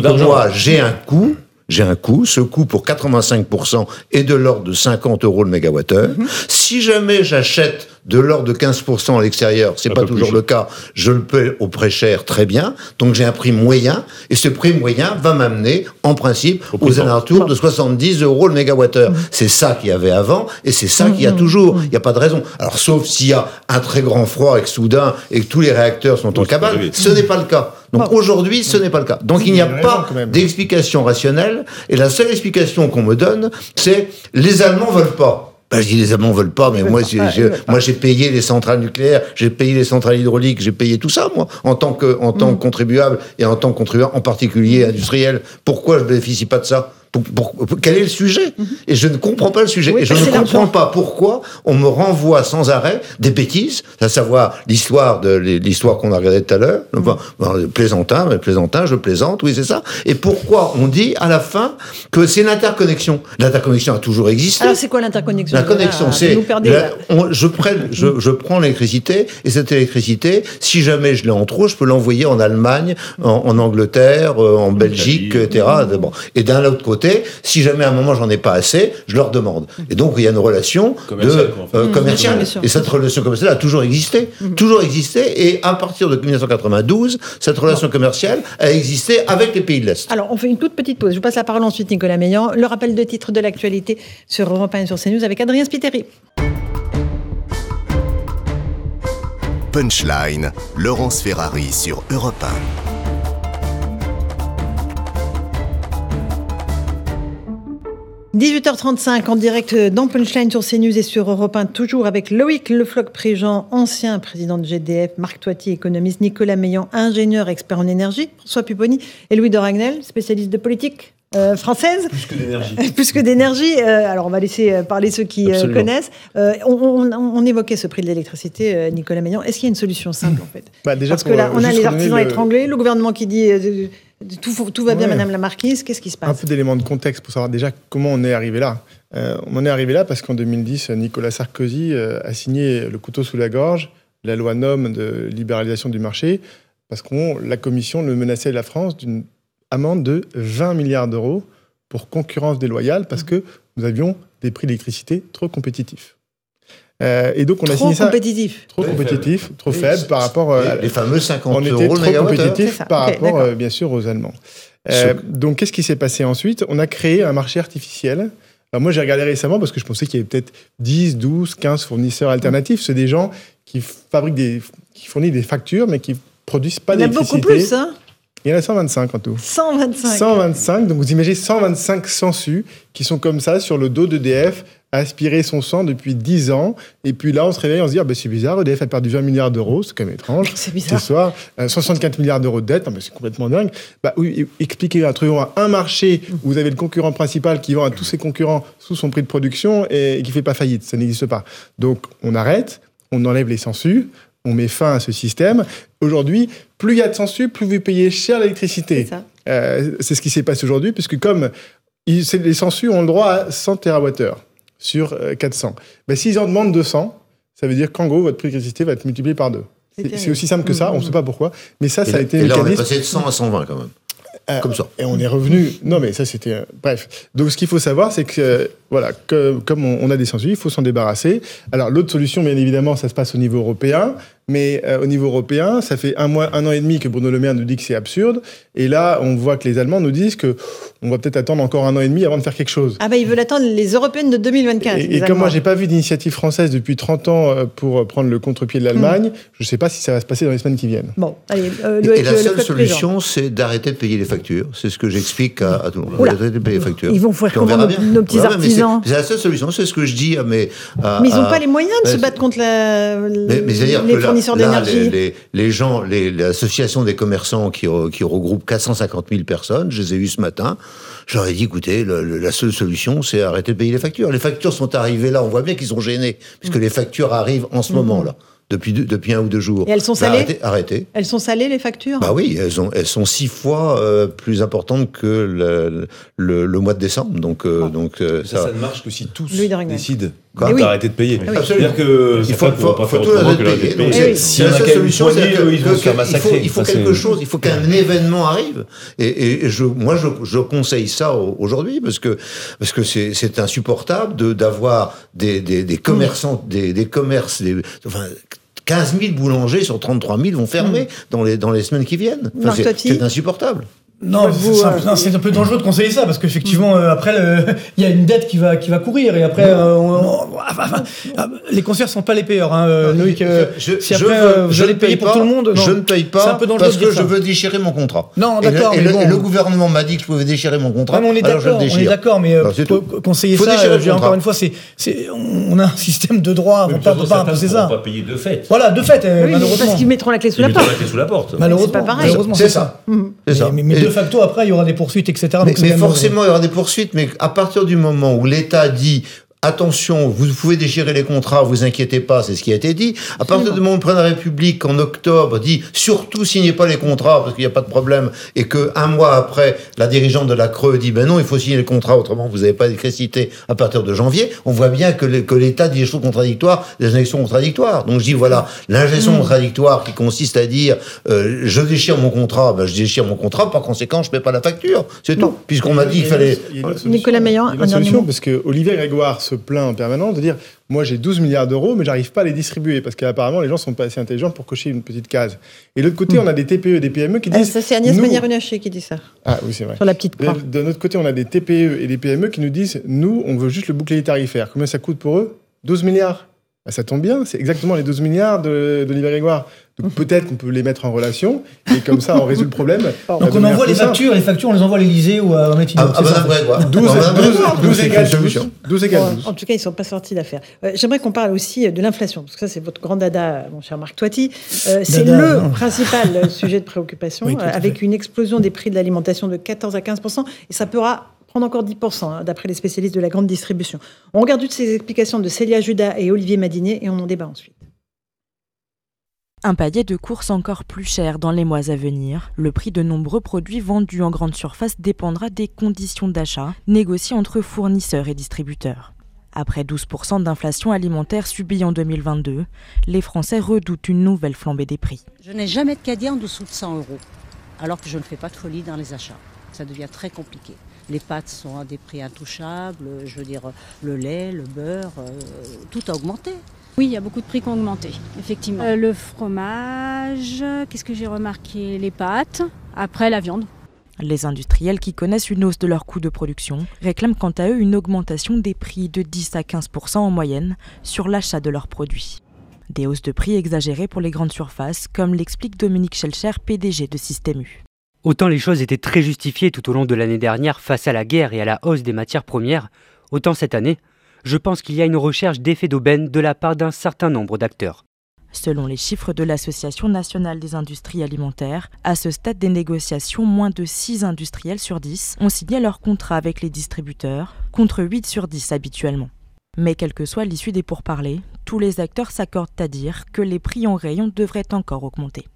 [SPEAKER 10] que moi, j'ai un coût j'ai un coût. Ce coût pour 85% est de l'ordre de 50 euros le mégawattheure. Mhm. Si jamais j'achète de l'ordre de 15% à l'extérieur, c'est pas toujours le cas, je le paie au prix cher très bien. Donc j'ai un prix moyen et ce prix moyen va m'amener en principe aux alentours de 70 euros le mégawattheure. Mhm. C'est ça qu'il y avait avant et c'est ça qu'il y a mhm. toujours. Il n'y a pas de raison. Alors sauf s'il y a un très grand froid et que soudain et que tous les réacteurs sont en cabane, ce n'est pas le cas. Donc aujourd'hui, ce n'est pas le cas. Donc il n'y a pas d'explication rationnelle. Et la seule explication qu'on me donne, c'est les Allemands veulent pas. Ben, je dis les Allemands veulent pas, mais moi, j'ai, moi, j'ai payé les centrales nucléaires, j'ai payé les centrales hydrauliques, j'ai payé tout ça, moi, en tant que, en tant que mm. contribuable et en tant que contribuable, en particulier industriel. Pourquoi je bénéficie pas de ça? Quel est le sujet mhm. Et je ne comprends pas le sujet. et je ne comprends pas pourquoi on me renvoie sans arrêt des bêtises, à savoir l'histoire de l'histoire qu'on a regardée tout à l'heure. Plaisantin, mais plaisantin, je plaisante, oui, c'est ça. Et pourquoi on dit à la fin que c'est l'interconnexion? L'interconnexion a toujours existé.
[SPEAKER 2] Alors c'est quoi l'interconnexion?
[SPEAKER 10] La connexion, c'est je, prends, je, je prends l'électricité et cette électricité, si jamais je l'ai en trop, je peux l'envoyer en Allemagne, en, Angleterre, euh, en Belgique, etc. Bon. Et d'un autre côté côté, si jamais à un moment j'en ai pas assez, je leur demande. Et donc il y a une relation commerciale. De, commerciale. Et cette relation commerciale a toujours existé, toujours existé. Et à partir de 1992, cette relation commerciale a existé avec les pays de l'Est.
[SPEAKER 2] Alors on fait une toute petite pause. Je vous passe la parole ensuite, Nicolas Meillan. Le rappel de titre de l'actualité sur Europe 1 et sur CNews avec Adrien Spiteri.
[SPEAKER 1] Punchline, Laurence Ferrari sur Europe 1.
[SPEAKER 2] 18h35 en direct dans Punchline sur CNews et sur Europe 1, toujours avec Loïc Lefloc-Préjean, ancien président de GDF, Marc Toiti, économiste, Nicolas Meillan, ingénieur expert en énergie, François Pupponi et Louis de Ragnel, spécialiste de politique euh, française.
[SPEAKER 5] Plus que d'énergie.
[SPEAKER 2] Plus que d'énergie. Euh, alors, on va laisser euh, parler ceux qui connaissent. On, évoquait ce prix de l'électricité, Nicolas Meillan. Est-ce qu'il y a une solution simple, en fait?
[SPEAKER 11] Bah, déjà
[SPEAKER 2] Parce que là, on a les artisans étranglés, le gouvernement qui dit tout, tout, va bien, Madame la Marquise. Qu'est-ce qui se passe
[SPEAKER 11] Un peu d'éléments de contexte pour savoir déjà comment on est arrivé là. on en est arrivé là parce qu'en 2010, Nicolas Sarkozy a signé le couteau sous la gorge, la loi NOM de libéralisation du marché, parce que la Commission le menaçait la France d'une amende de 20 milliards d'euros pour concurrence déloyale parce que nous avions des prix d'électricité trop compétitifs.
[SPEAKER 2] Euh, et donc on a signé
[SPEAKER 11] ça
[SPEAKER 2] compétitif.
[SPEAKER 11] trop compétitif, trop faible par rapport
[SPEAKER 10] euh, les, fameux 50
[SPEAKER 11] on
[SPEAKER 10] était
[SPEAKER 11] trop compétitif par rapport euh, bien sûr aux Allemands. donc qu'est-ce qui s'est passé ensuite? On a créé un marché artificiel. Alors moi j'ai regardé récemment parce que je pensais qu'il y avait peut-être 10, 12, 15 fournisseurs alternatifs. C'est des gens qui fabriquent des, qui fournissent des factures mais qui produisent pas d'électricité.
[SPEAKER 2] Il y en a beaucoup plus, hein
[SPEAKER 11] il y en a 125 en tout.
[SPEAKER 2] 125
[SPEAKER 11] 125, donc vous imaginez 125 sangsues qui sont comme ça sur le dos d'EDF, aspirer son sang depuis 10 ans. Et puis là, on se réveille, on se dit, ah, ben, c'est bizarre, EDF a perdu 20 milliards d'euros, c'est quand même étrange.
[SPEAKER 2] C'est bizarre.
[SPEAKER 11] Ce soir, 64 milliards d'euros de dette, c'est complètement dingue. Bah, oui, expliquez, trouvez un marché où vous avez le concurrent principal qui vend à tous ses concurrents sous son prix de production et, qui ne fait pas faillite. Ça n'existe pas. Donc, on arrête, on enlève les sangsues, on met fin à ce système. Aujourd'hui, plus il y a de censure, plus vous payez cher l'électricité. Euh, c'est ce qui s'est passé aujourd'hui, puisque comme les censures ont le droit à 100 TWh sur 400, euh, ben, s'ils en demandent 200, ça veut dire qu'en gros, votre prix d'électricité va être multiplié par deux. C'est aussi simple que ça, on ne sait pas pourquoi, mais ça, ça a été...
[SPEAKER 10] Et là, on est passé de 100 à 120 quand même. Euh, comme ça.
[SPEAKER 11] Et on est revenu. Non, mais ça, c'était. bref. Donc, ce qu'il faut savoir, c'est que, voilà, que, comme on, a des censures, il faut s'en débarrasser. Alors, l'autre solution, bien évidemment, ça se passe au niveau européen. Mais euh, au niveau européen, ça fait un, mois, un an et demi que Bruno Le Maire nous dit que c'est absurde. Et là, on voit que les Allemands nous disent que on va peut-être attendre encore un an et demi avant de faire quelque chose.
[SPEAKER 2] Ah bah ils veulent attendre les européennes de 2024.
[SPEAKER 11] Et, comme moi, j'ai pas vu d'initiative française depuis 30 ans euh, pour prendre le contre-pied de l'Allemagne, hmm. je sais pas si ça va se passer dans les semaines qui viennent.
[SPEAKER 2] Bon,
[SPEAKER 10] allez. Euh, et, la seule solution, c'est d'arrêter de payer les factures. C'est ce que j'explique à, tout le monde. Arrêter de payer les factures.
[SPEAKER 2] Ils vont faire comment nos, petits artisans
[SPEAKER 10] C'est la seule solution. C'est ce que je dis à
[SPEAKER 2] mes. mais ils n'ont pas les moyens de se battre contre les fournisseurs d'énergie.
[SPEAKER 10] les, gens, l'association des commerçants qui, qui regroupe 450 000 personnes, je les ai eus ce matin, j'aurais dit, écoutez, la seule solution, c'est arrêter de payer les factures. Les factures sont arrivées là, on voit bien qu'ils sont gênés, puisque les factures arrivent en ce moment-là depuis, depuis un ou deux jours.
[SPEAKER 2] Et elles sont salées
[SPEAKER 10] bah, arrêtez,
[SPEAKER 2] Elles sont salées, les factures?
[SPEAKER 10] Bah oui, elles, ont, elles sont six fois euh, plus importantes que le, le, mois de décembre. Donc, euh, donc
[SPEAKER 5] euh, ça, ça, ne marche que si tous décident
[SPEAKER 10] d'arrêter
[SPEAKER 5] de payer.
[SPEAKER 10] Ah C'est-à-dire que il faut, faut, faut, faut tout arrêter de payer. si la seule solution, c'est il faut quelque chose, il faut qu'un événement arrive. Et, et je, moi, je, je conseille ça aujourd'hui parce que parce que c'est insupportable d'avoir des, des, des commerçants, des, des commerces, des, enfin, 15 000 boulangers sur 33 000 vont fermer hmm. dans, les, dans les semaines qui viennent. c'est insupportable.
[SPEAKER 8] Non, euh, c'est un, peu dangereux de conseiller ça parce qu'effectivement, euh, après, il y a une dette qui va, qui va courir et après, euh, ah, les concerts sont pas les payeurs. Hein, Loïc,
[SPEAKER 10] je, si après veux, vous allez payer pour tout le monde, je ne paye pas parce que je veux déchirer mon contrat.
[SPEAKER 8] Non, d'accord.
[SPEAKER 10] Et, le, gouvernement m'a dit que je pouvais déchirer mon contrat.
[SPEAKER 8] on est d'accord. On est d'accord, mais conseiller ça, encore une fois, c'est, on a un système de droit. On ne peut pas imposer ça.
[SPEAKER 5] On va pas payer de fait.
[SPEAKER 8] Voilà, de fait, malheureusement.
[SPEAKER 2] Parce qu'ils mettront la clé sous la porte. la clé
[SPEAKER 5] sous la porte.
[SPEAKER 8] Malheureusement, c'est pas pareil.
[SPEAKER 10] C'est ça.
[SPEAKER 8] C'est ça facto, après, il y aura des poursuites, etc.
[SPEAKER 10] Mais, forcément, il y aura des poursuites, mais à partir du moment où l'État dit attention, vous pouvez déchirer les contrats, vous inquiétez pas, c'est ce qui a été dit. À partir du moment où le président de la République, en octobre, dit surtout signez pas les contrats parce qu'il n'y a pas de problème, et que un mois après, la dirigeante de la Creux dit ben non, il faut signer les contrats, autrement vous n'avez pas d'électricité à partir de janvier, on voit bien que l'État dit des choses contradictoires, des injections contradictoires. Donc je dis voilà, l'injection mmh. contradictoire qui consiste à dire euh, je déchire mon contrat, ben, je déchire mon contrat, par conséquent je ne paie pas la facture, c'est tout. Puisqu'on m'a dit qu'il fallait.
[SPEAKER 2] Nicolas Meillan,
[SPEAKER 11] une solution parce que Olivier Grégoire se plaint en permanence de dire moi j'ai 12 milliards d'euros, mais j'arrive pas à les distribuer parce qu'apparemment les gens sont pas assez intelligents pour cocher une petite case. Et de l'autre côté, on a des TPE et des PME qui disent.
[SPEAKER 2] ça, c'est Agnès Pannier-Runacher qui dit ça.
[SPEAKER 11] Ah oui, c'est vrai.
[SPEAKER 2] Sur la petite croix.
[SPEAKER 11] De notre côté, on a des TPE et des PME qui nous disent nous, on veut juste le bouclier tarifaire. Combien ça coûte pour eux? 12 milliards. Bah, ça tombe bien, c'est exactement les 12 milliards d'Olivier Grégoire. Donc peut-être qu'on peut les mettre en relation et comme ça on résout le problème.
[SPEAKER 8] Donc on envoie les factures, les factures on les envoie à l'Élysée ou à Matignon.
[SPEAKER 10] Ah, ah
[SPEAKER 11] 12, 12, égale 12.
[SPEAKER 2] En tout cas, ils ne sont pas sortis d'affaire. Euh, j'aimerais qu'on parle aussi de l'inflation, parce que ça c'est votre grand dada, mon cher Marc Toiti. Euh, c'est le principal sujet de préoccupation, avec une explosion des prix de l'alimentation de 14 à 15 et ça pourra prendre encore 10%, hein, d'après les spécialistes de la grande distribution. On regarde toutes ces explications de Célia Judas et Olivier Madinier et on en débat ensuite.
[SPEAKER 13] Un palier de course encore plus cher dans les mois à venir. Le prix de nombreux produits vendus en grande surface dépendra des conditions d'achat négociées entre fournisseurs et distributeurs. Après 12% d'inflation alimentaire subie en 2022, les Français redoutent une nouvelle flambée des prix.
[SPEAKER 14] Je n'ai jamais de caddie en dessous de 100 euros, alors que je ne fais pas de folie dans les achats. Ça devient très compliqué. Les pâtes sont à des prix intouchables, je veux dire le lait, le beurre, euh, tout a augmenté.
[SPEAKER 15] Oui, il y a beaucoup de prix qui ont augmenté, effectivement. Euh, le fromage, qu'est-ce que j'ai remarqué? Les pâtes, après la viande.
[SPEAKER 13] Les industriels qui connaissent une hausse de leurs coûts de production réclament quant à eux une augmentation des prix de 10 à 15% en moyenne sur l'achat de leurs produits. Des hausses de prix exagérées pour les grandes surfaces, comme l'explique Dominique Schelcher, PDG de Système U.
[SPEAKER 16] Autant les choses étaient très justifiées tout au long de l'année dernière face à la guerre et à la hausse des matières premières, autant cette année, je pense qu'il y a une recherche d'effet d'aubaine de la part d'un certain nombre d'acteurs.
[SPEAKER 13] Selon les chiffres de l'Association nationale des industries alimentaires, à ce stade des négociations, moins de 6 industriels sur 10 ont signé leur contrat avec les distributeurs, contre 8 sur 10 habituellement. Mais quelle que soit l'issue des pourparlers, tous les acteurs s'accordent à dire que les prix en rayon devraient encore augmenter.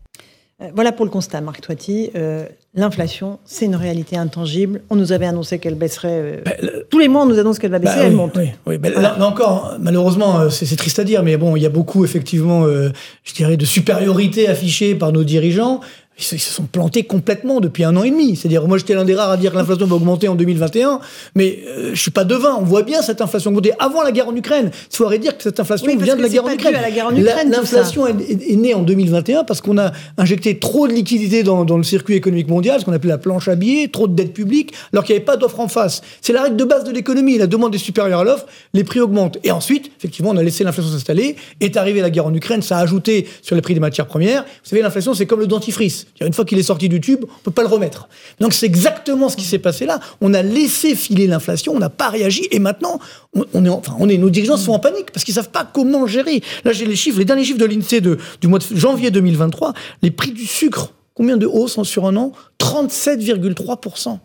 [SPEAKER 2] Euh, voilà pour le constat, Marc Toiti. Euh, l'inflation, c'est une réalité intangible. On nous avait annoncé qu'elle baisserait. Euh, bah, tous les mois, on nous annonce qu'elle va baisser, bah elle monte.
[SPEAKER 8] Oui, bah, là, encore, malheureusement, c'est triste à dire, mais bon, il y a beaucoup, effectivement, je dirais, de supériorité affichée par nos dirigeants ils se sont plantés complètement depuis un an et demi. C'est-à-dire, moi, j'étais l'un des rares à dire que l'inflation va augmenter en 2021, mais euh, je suis pas devin. On voit bien cette inflation augmenter avant la guerre en Ukraine. Il faudrait dire que cette inflation vient de la guerre, en Ukraine. L'inflation est, née en 2021 parce qu'on a injecté trop de liquidités dans, le circuit économique mondial, ce qu'on appelle la planche à billets, trop de dettes publiques, alors qu'il n'y avait pas d'offre en face. C'est la règle de base de l'économie. La demande est supérieure à l'offre, les prix augmentent. Et ensuite, effectivement, on a laissé l'inflation s'installer. Est arrivée la guerre en Ukraine, ça a ajouté sur les prix des matières premières. Vous savez, l'inflation, c'est comme le dentifrice. Une fois qu'il est sorti du tube, on peut pas le remettre. Donc c'est exactement ce qui s'est passé là. On a laissé filer l'inflation, on n'a pas réagi, et maintenant, on, est, enfin, on est, nos dirigeants sont en panique parce qu'ils savent pas comment gérer. Là, j'ai les chiffres, les derniers chiffres de l'Insee du mois de janvier 2023. Les prix du sucre, combien de hausse sur un an? 37,3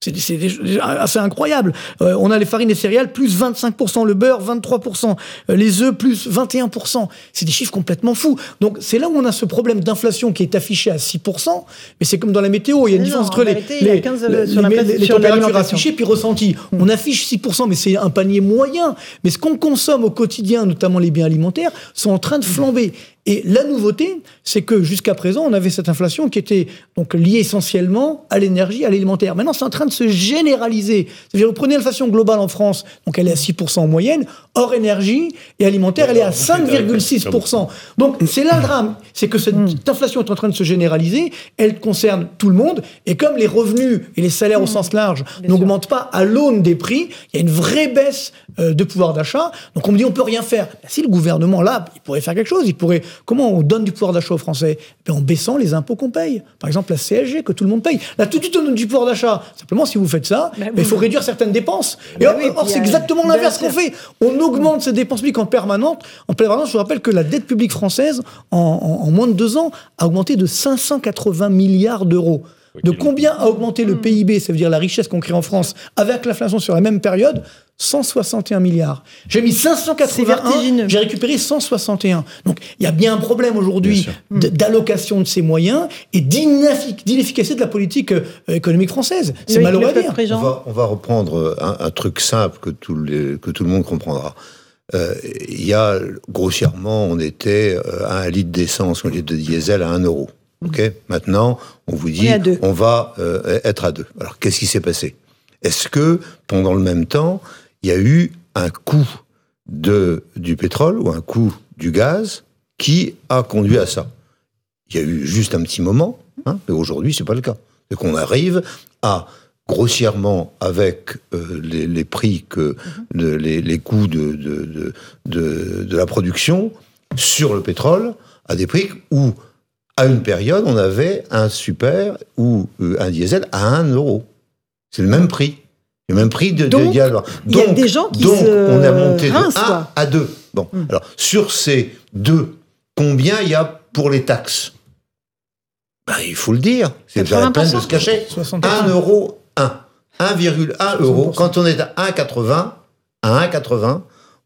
[SPEAKER 8] c'est assez incroyable. Euh, on a les farines et céréales plus 25%, le beurre 23%, euh, les œufs plus 21%. C'est des chiffres complètement fous. Donc c'est là où on a ce problème d'inflation qui est affiché à 6%, mais c'est comme dans la météo, il y a une différence entre les, les, températures affichées puis ressenties. Hmm. On affiche 6%, mais c'est un panier moyen. Mais ce qu'on consomme au quotidien, notamment les biens alimentaires, sont en train de flamber. Et la nouveauté, c'est que jusqu'à présent, on avait cette inflation qui était donc liée essentiellement à l'énergie, à l'alimentaire. Maintenant, c'est en train de se généraliser. C'est-à-dire, vous prenez l'inflation globale en France, donc elle est à 6% en moyenne, hors énergie et alimentaire, elle est à 5,6%. Donc, c'est là le drame. C'est que cette hmm. inflation est en train de se généraliser, elle concerne tout le monde, et comme les revenus et les salaires au hmm. sens large n'augmentent pas à l'aune des prix, il y a une vraie baisse euh, de pouvoir d'achat. Donc, on me dit, on peut rien faire. Ben, si le gouvernement, là, il pourrait faire quelque chose, il pourrait Comment on donne du pouvoir d'achat aux Français? Ben, En baissant les impôts qu'on paye. Par exemple, la CSG, que tout le monde paye. Là, tout de suite, on donne du pouvoir d'achat. Simplement, si vous faites ça, ben, ben, il faut réduire certaines dépenses. Et or, c'est exactement l'inverse qu'on fait. On augmente ces dépenses publiques en permanence. En permanence, je vous rappelle que la dette publique française, en, moins de deux ans, a augmenté de 580 milliards d'euros. De combien a augmenté le PIB, ça veut dire la richesse qu'on crée en France, avec l'inflation sur la même période 161 milliards. J'ai mis 581, j'ai récupéré 161. Donc il y a bien un problème aujourd'hui d'allocation de ces moyens et d'inefficacité de la politique euh, économique française. C'est malheureux à dire.
[SPEAKER 10] On va, reprendre un, truc simple que tout, que tout le monde comprendra. Euh, il y a, grossièrement, on était euh, à un litre d'essence, un litre de diesel à 1 euro. Ok. Maintenant, on vous dit, on va être à 2. Alors, qu'est-ce qui s'est passé? Est-ce que, pendant le même temps, il y a eu un coût de, du pétrole ou un coût du gaz qui a conduit à ça? Il y a eu juste un petit moment, hein, mais aujourd'hui, c'est pas le cas. C'est qu'on arrive à grossièrement avec euh, les, prix que les, les, coûts de, de, de, de, la production sur le pétrole à des prix où à une période on avait un super ou euh, un diesel à 1 euro. C'est le même prix le même prix de,
[SPEAKER 2] donc,
[SPEAKER 10] il
[SPEAKER 2] y a des gens qui
[SPEAKER 10] donc on a monté de 1 à 2. Bon, hmm. alors sur ces deux, combien il y a pour les taxes? Ben, Il faut le dire, c'est pas la peine de se cacher. 1 euro 1. 1,1 euro. Quand on est à 1,80, à 1,80,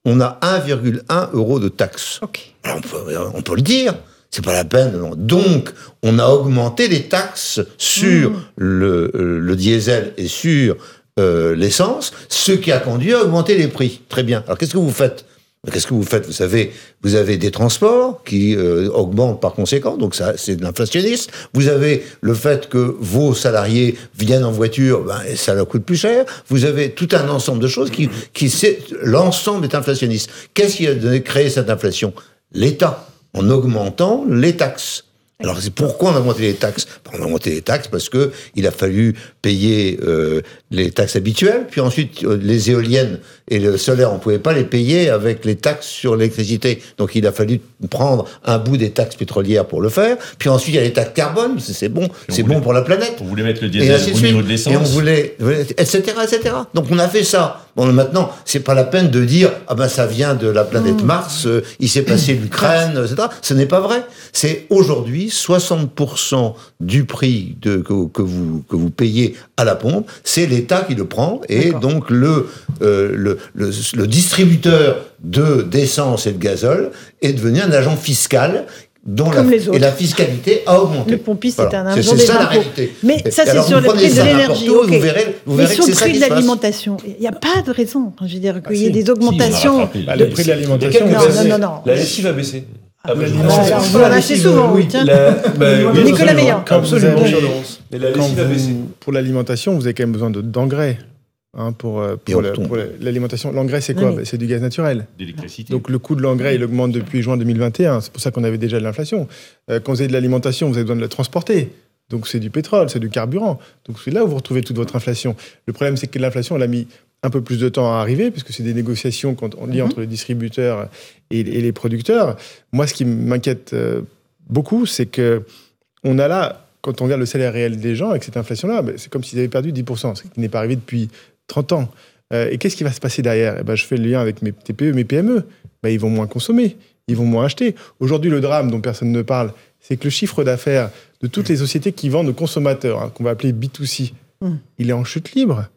[SPEAKER 10] on a 1,1 euro de taxes. Alors on peut, on peut le dire. C'est pas la peine. Donc, on a augmenté les taxes sur hmm. le, euh, le, diesel et sur euh, l'essence, ce qui a conduit à augmenter les prix. Très bien. Alors qu'est-ce que vous faites? Qu'est-ce que vous faites? Vous savez, vous avez des transports qui euh, augmentent par conséquent, donc ça, c'est de l'inflationniste. Vous avez le fait que vos salariés viennent en voiture, ben, ça leur coûte plus cher. Vous avez tout un ensemble de choses qui, qui l'ensemble est inflationniste. Qu'est-ce qui a créé cette inflation? L'État, en augmentant les taxes. Alors c'est pourquoi on a augmenté les taxes? On a augmenté les taxes? Parce que il a fallu payer euh, les taxes habituelles, puis ensuite euh, les éoliennes et le solaire, on pouvait pas les payer avec les taxes sur l'électricité. Donc il a fallu prendre un bout des taxes pétrolières pour le faire. Puis ensuite il y a les taxes carbone, c'est bon, c'est bon pour la planète.
[SPEAKER 7] On voulait mettre le diesel au niveau de l'essence.
[SPEAKER 10] Et on voulait, etc., etc. Donc on a fait ça. Bon, maintenant, c'est pas la peine de dire ah ben ça vient de la planète mmh. Mars, euh, il s'est passé l'Ukraine, etc. Ce n'est pas vrai. C'est aujourd'hui 60% du prix de, que, vous que vous payez à la pompe, c'est l'État qui le prend et donc le, euh, le, le, distributeur de d'essence et de gazole est devenu un agent fiscal dont la, et la fiscalité a augmenté.
[SPEAKER 2] Le pompiste est un agent des impôts. Mais ça, c'est sur le prix de l'énergie. Vous verrez, vous verrez sur le prix de l'alimentation, il n'y a pas de raison. Je veux dire qu'il y ait ah, des augmentations.
[SPEAKER 11] le prix de l'alimentation.
[SPEAKER 5] Non, non, non. La lessive a baissé.
[SPEAKER 2] Ah, bah, on acheter souvent, oui. Tiens. Bah, Nicolas Meillan.
[SPEAKER 11] Absolument. Pour l'alimentation, vous avez quand même besoin d'engrais. Hein, pour, euh, pour l'alimentation. L'engrais, c'est quoi? Bah, C'est du gaz naturel.
[SPEAKER 7] D'électricité.
[SPEAKER 11] Donc le coût de l'engrais, il augmente depuis juin 2021. C'est pour ça qu'on avait déjà de l'inflation. Euh, quand vous avez de l'alimentation, vous avez besoin de la transporter. Donc c'est du pétrole, c'est du carburant. Donc c'est là où vous retrouvez toute votre inflation. Le problème, c'est que l'inflation, elle a mis un peu plus de temps à arriver, puisque c'est des négociations quand on lit mhm. entre les distributeurs et, les producteurs. Moi, ce qui m'inquiète euh, beaucoup, c'est que on a là, quand on regarde le salaire réel des gens avec cette inflation-là, ben, c'est comme s'ils avaient perdu 10%, ce qui n'est pas arrivé depuis 30 ans. Euh, et qu'est-ce qui va se passer derrière? Eh ben, Je fais le lien avec mes TPE, mes PME. Ben, ils vont moins consommer, ils vont moins acheter. Aujourd'hui, le drame dont personne ne parle, c'est que le chiffre d'affaires de toutes les sociétés qui vendent aux consommateurs, hein, qu'on va appeler B2C, mmh. il est en chute libre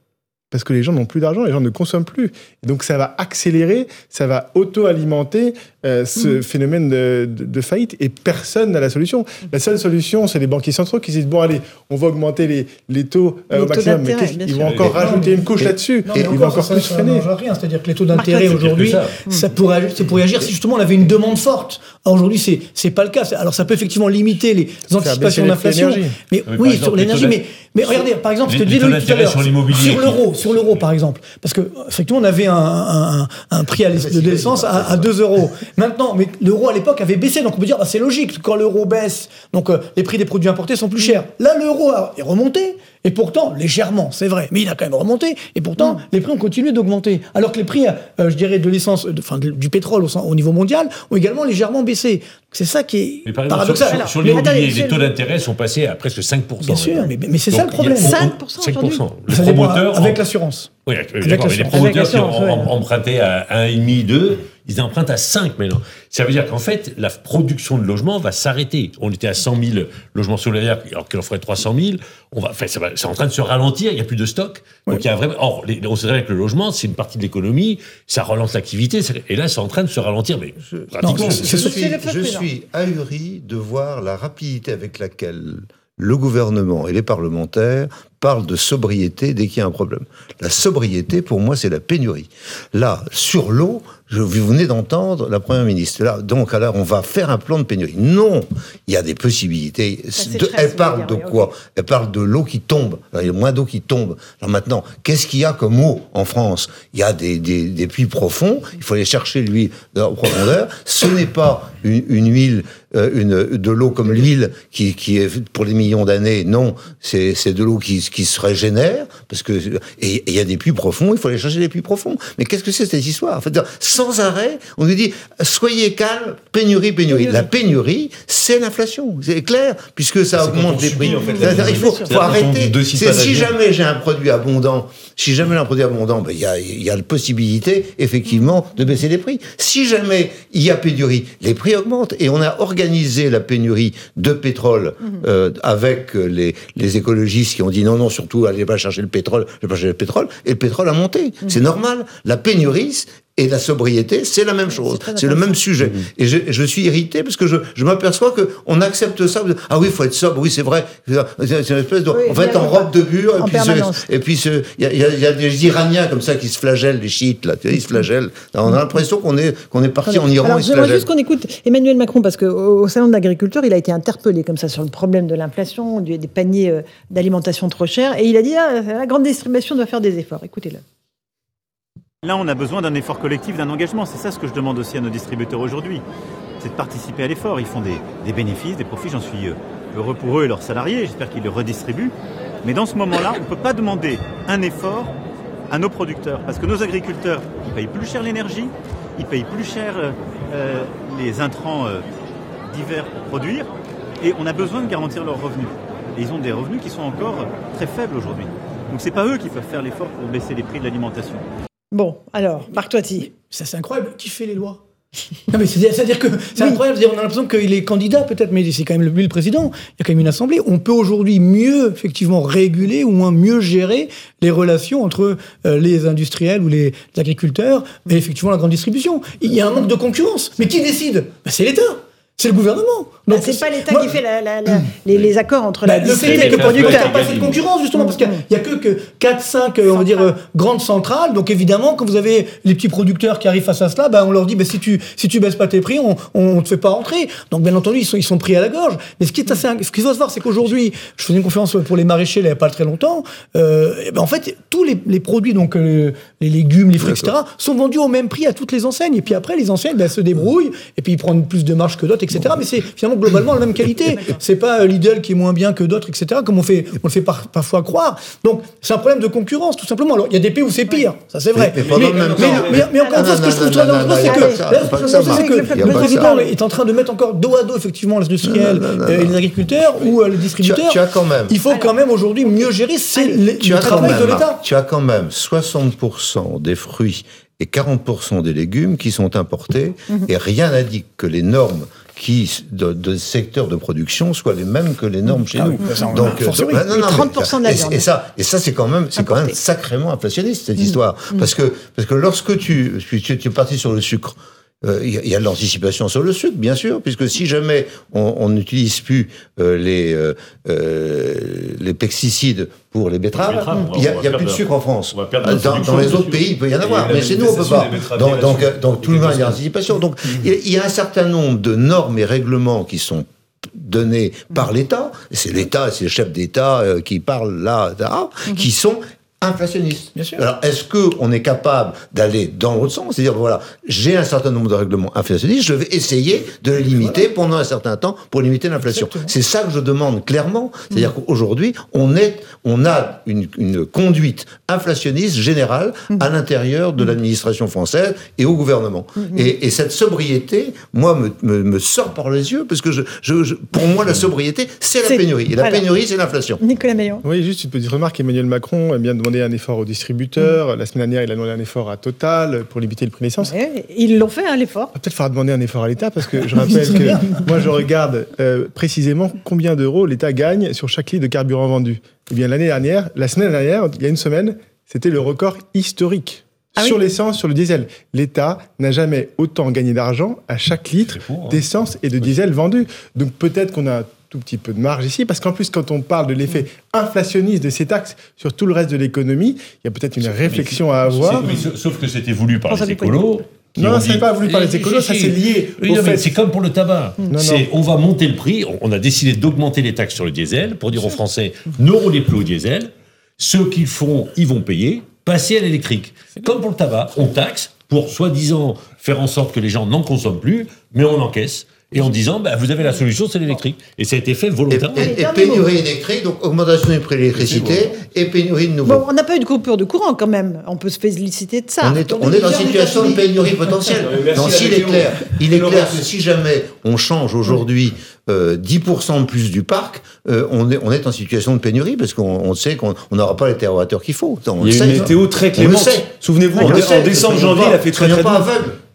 [SPEAKER 11] parce que les gens n'ont plus d'argent, les gens ne consomment plus. donc ça va accélérer, ça va auto-alimenter euh, ce mmh. phénomène de, faillite et personne n'a la solution. La seule solution, c'est les banquiers centraux qui disent bon allez, on va augmenter les, les taux euh, au maximum, mais ils vont encore rajouter une couche là-dessus? et ils vont encore plus freiner.
[SPEAKER 8] C'est-à-dire que les taux d'intérêt aujourd'hui, ça, pourrait, ça pourrait agir si justement on avait une demande forte. Aujourd'hui, c'est c'est pas le cas. Alors ça peut effectivement limiter les anticipations d'inflation, mais oui, sur l'énergie, mais mais regardez, par exemple, ce que disait tout à l'heure, sur l'euro, sur l'euro, par exemple, parce que effectivement, on avait un, un, un prix à de l'essence à, à 2 euros. Maintenant, mais l'euro à l'époque avait baissé, donc on peut dire, bah, c'est logique, quand l'euro baisse, donc euh, les prix des produits importés sont plus chers. Là, l'euro est remonté, et pourtant, légèrement, c'est vrai, mais il a quand même remonté. Et pourtant, mm. les prix ont continué d'augmenter. Alors que les prix, euh, je dirais, de l'essence, enfin, du pétrole au, niveau mondial ont également légèrement baissé. C'est ça qui est paradoxal.
[SPEAKER 7] Sur, l'immobilier, les taux d'intérêt sont passés à presque 5%.
[SPEAKER 8] Bien sûr, mais, c'est ça le problème.
[SPEAKER 2] 5%, 5%.
[SPEAKER 8] Les promoteurs... Avec l'assurance.
[SPEAKER 7] Oui, d'accord, les promoteurs qui ont emprunté à 1,5, 2, ils empruntent à 5 maintenant. Ça veut dire qu'en fait, la production de logements va s'arrêter. On était à 100 000 logements solidaires, alors qu'il en faudrait 300 000. On va, enfin, c'est en train de se ralentir, il n'y a plus de stock. Donc il y a vraiment. Or, on sait que le logement, c'est une partie de l'économie, ça relance l'activité, et là, c'est en train de se ralentir. Mais
[SPEAKER 10] je, je, suis, je suis ahuri de voir la rapidité avec laquelle le gouvernement et les parlementaires parlent de sobriété dès qu'il y a un problème. La sobriété, pour moi, c'est la pénurie. Là, sur l'eau, je, vous venez d'entendre la Première ministre. Là, donc, alors, on va faire un plan de pénurie. Non, il y a des possibilités. elle parle de quoi? Elle parle de l'eau qui tombe. il y a moins d'eau qui tombe. Alors maintenant, qu'est-ce qu'il y a comme eau en France? Il y a des, des, puits profonds. Il faut aller chercher l'huile en profondeur. Ce n'est pas une, huile, euh, une, de l'eau comme l'huile qui, qui est pour des millions d'années. Non, c'est de l'eau qui, qui se régénère. Parce que, et il y a des puits profonds. Il faut aller chercher des puits profonds. Mais qu'est-ce que c'est cette histoire? En fait, sans arrêt, on nous dit soyez calme, pénurie, pénurie. La pénurie, c'est l'inflation, c'est clair, puisque ça augmente les prix. il faut, arrêter. Si jamais j'ai un produit abondant, si jamais j'ai un produit abondant, ben, il y, a, y a la possibilité, effectivement, de baisser les prix. Si jamais il y a pénurie, les prix augmentent. Et on a organisé la pénurie de pétrole mhm. euh, avec les, les écologistes qui ont dit non, non, surtout, allez pas chercher le pétrole, je vais pas chercher le pétrole. Et le pétrole a monté. Mhm. C'est normal. La pénurie, et la sobriété, c'est la même chose, c'est le même sujet. Mm-hmm. Et je, je, suis irrité parce que je, je m'aperçois que on accepte ça. Ah oui, il faut être sobre. Oui, c'est vrai. C'est une espèce de, on va être en robe de bure. et puis, il y, y, a des Iraniens comme ça qui se flagellent, les chiites là, ils se flagellent. on a l'impression qu'on est qu'on est parti en Iran.
[SPEAKER 2] Alors, j'aimerais juste qu'on écoute Emmanuel Macron parce qu'au salon de l'agriculture, il a été interpellé comme ça sur le problème de l'inflation, des paniers euh, d'alimentation trop chers, et il a dit ah, la grande distribution doit faire des efforts. Écoutez-le.
[SPEAKER 17] Là, on a besoin d'un effort collectif, d'un engagement. C'est ça ce que je demande aussi à nos distributeurs aujourd'hui. C'est de participer à l'effort. Ils font des, bénéfices, des profits. J'en suis euh, heureux pour eux et leurs salariés. J'espère qu'ils le redistribuent. Mais dans ce moment-là, on ne peut pas demander un effort à nos producteurs. Parce que nos agriculteurs, ils payent plus cher l'énergie, ils payent plus cher euh, euh, les intrants divers pour produire. Et on a besoin de garantir leurs revenus. Et ils ont des revenus qui sont encore très faibles aujourd'hui. Donc ce n'est pas eux qui peuvent faire l'effort pour baisser les prix de l'alimentation.
[SPEAKER 2] Bon, alors, Marc Toiti.
[SPEAKER 8] Ça, c'est incroyable. Qui fait les lois? Non mais c'est-à-dire que c'est incroyable, on a l'impression qu'il est candidat peut-être, mais c'est quand même lui le président. Il y a quand même une assemblée. On peut aujourd'hui mieux effectivement réguler ou moins mieux gérer les relations entre euh, les industriels ou les, agriculteurs et effectivement la grande distribution. Il y a un manque de concurrence. Mais qui décide? Ben, C'est l'État. C'est le gouvernement.
[SPEAKER 2] Donc c'est pas l'État qui fait les, accords entre la distribution
[SPEAKER 8] et le producteur. Il n'y a pas cette concurrence justement parce qu'il n'y a que, que 4-5 on va dire euh, grandes centrales. Donc évidemment quand vous avez les petits producteurs qui arrivent face à cela, ben, on leur dit ben, si tu si tu baisses pas tes prix, on ne te fait pas rentrer. Donc bien entendu ils sont ils sont pris à la gorge. Mais ce qui est assez ce qu'il faut se voir c'est qu'aujourd'hui je faisais une conférence pour les maraîchers il n'y a pas très longtemps. Euh, ben, en fait tous les, les produits donc euh, les légumes, les fruits etc sont vendus au même prix à toutes les enseignes. Et puis après les enseignes ben, se débrouillent et puis ils prennent plus de marge que d'autres etc. Mais c'est finalement globalement la même qualité. C'est pas euh, Lidl qui est moins bien que d'autres, etc. Comme on fait, on le fait parfois croire. Donc c'est un problème de concurrence, tout simplement. Alors il y a des pays où c'est pire, ça c'est vrai. Mais, encore une fois, ce que je trouve très dangereux, c'est que, le président est en train de mettre encore dos à dos effectivement les industriels et les agriculteurs ou euh, les distributeurs. Il faut quand même aujourd'hui mieux gérer. C'est le travail de l'État.
[SPEAKER 10] Tu as quand même 60% des fruits et 40% des légumes qui sont importés, mhm. et rien n'a-dit que les normes qui, de, de, secteur de production soient les mêmes que les normes chez ah nous.
[SPEAKER 2] Donc, euh, non, non, 30% de la.
[SPEAKER 10] Et, ça, et ça c'est quand même, c'est quand même sacrément inflationniste cette mmh. histoire, mmh. parce que parce que lorsque tu, tu, tu es parti sur le sucre, euh, il y, a de l'anticipation sur le sucre, bien sûr, puisque si jamais on n'utilise plus euh, les, euh, les pesticides pour les betteraves, il n'y a, a plus de sucre en France. Dans, dans, les autres pays, il peut y en avoir, mais chez nous, on ne peut pas. Donc, donc, donc, tout le monde, il y a l'anticipation. Donc, il y a un certain nombre de normes et règlements qui sont donnés par l'État, c'est l'État, c'est le chef d'État qui parle là, là qui sont inflationniste. Bien sûr. Alors, est-ce qu'on est capable d'aller dans l'autre sens? C'est-à-dire, voilà, j'ai un certain nombre de règlements inflationnistes, je vais essayer de les limiter pendant un certain temps pour limiter l'inflation. C'est ça que je demande clairement. C'est-à-dire mmh. qu'aujourd'hui, on, est, on a une, une conduite inflationniste générale mmh. à l'intérieur de mmh. l'administration française et au gouvernement. Et, et, cette sobriété, moi, me, me, me, sort par les yeux, parce que je, je, pour moi, la sobriété, c'est la pénurie. Et la pénurie, c'est l'inflation.
[SPEAKER 2] Nicolas Meillon.
[SPEAKER 11] Oui, juste une petite remarque. Emmanuel Macron aime bien demander demandé un effort aux distributeurs. La semaine dernière, il a demandé un effort à Total pour limiter le prix de l'essence.
[SPEAKER 2] ils l'ont fait, hein, l'effort.
[SPEAKER 11] Peut-être falloir demander un effort à l'État parce que je rappelle que moi, je regarde euh, précisément combien d'euros l'État gagne sur chaque litre de carburant vendu. Eh bien, l'année dernière, la semaine dernière, il y a une semaine, c'était le record historique. Ah sur l'essence, sur le diesel. L'État n'a jamais autant gagné d'argent à chaque litre hein. d'essence et de diesel vendu. Donc peut-être qu'on a un tout petit peu de marge ici, parce qu'en plus, quand on parle de l'effet inflationniste de ces taxes sur tout le reste de l'économie, il y a peut-être une réflexion à avoir.
[SPEAKER 7] sauf que c'était voulu par les écolos.
[SPEAKER 11] Non, ce n'est pas voulu par les écolos, ça c'est lié.
[SPEAKER 7] C'est comme pour le tabac. On va monter le prix. On a décidé d'augmenter les taxes sur le diesel pour dire aux Français ne roulez plus au diesel. Ceux qui le font, ils vont payer passer à l'électrique. Comme pour le tabac, on taxe pour soi-disant faire en sorte que les gens n'en consomment plus, mais on encaisse. Et en disant, bah, vous avez la solution, c'est l'électrique. Et ça a été fait volontairement.
[SPEAKER 10] Et, pénurie électrique, donc augmentation du prix de l'électricité et pénurie de nouveau.
[SPEAKER 2] Bon, on n'a pas eu de coupure de courant quand même. On peut se féliciter de ça.
[SPEAKER 10] On est, on est dans une situation de pénurie potentielle. Non, s'il est clair, il est clair que si jamais on change aujourd'hui 10% euh, de plus du parc, euh, on, est, on est en situation de pénurie parce qu'on sait qu'on n'aura pas les terroirs qu'il faut.
[SPEAKER 5] il y a une météo très clémente. Souvenez-vous, en, décembre, janvier, il a fait très très doux.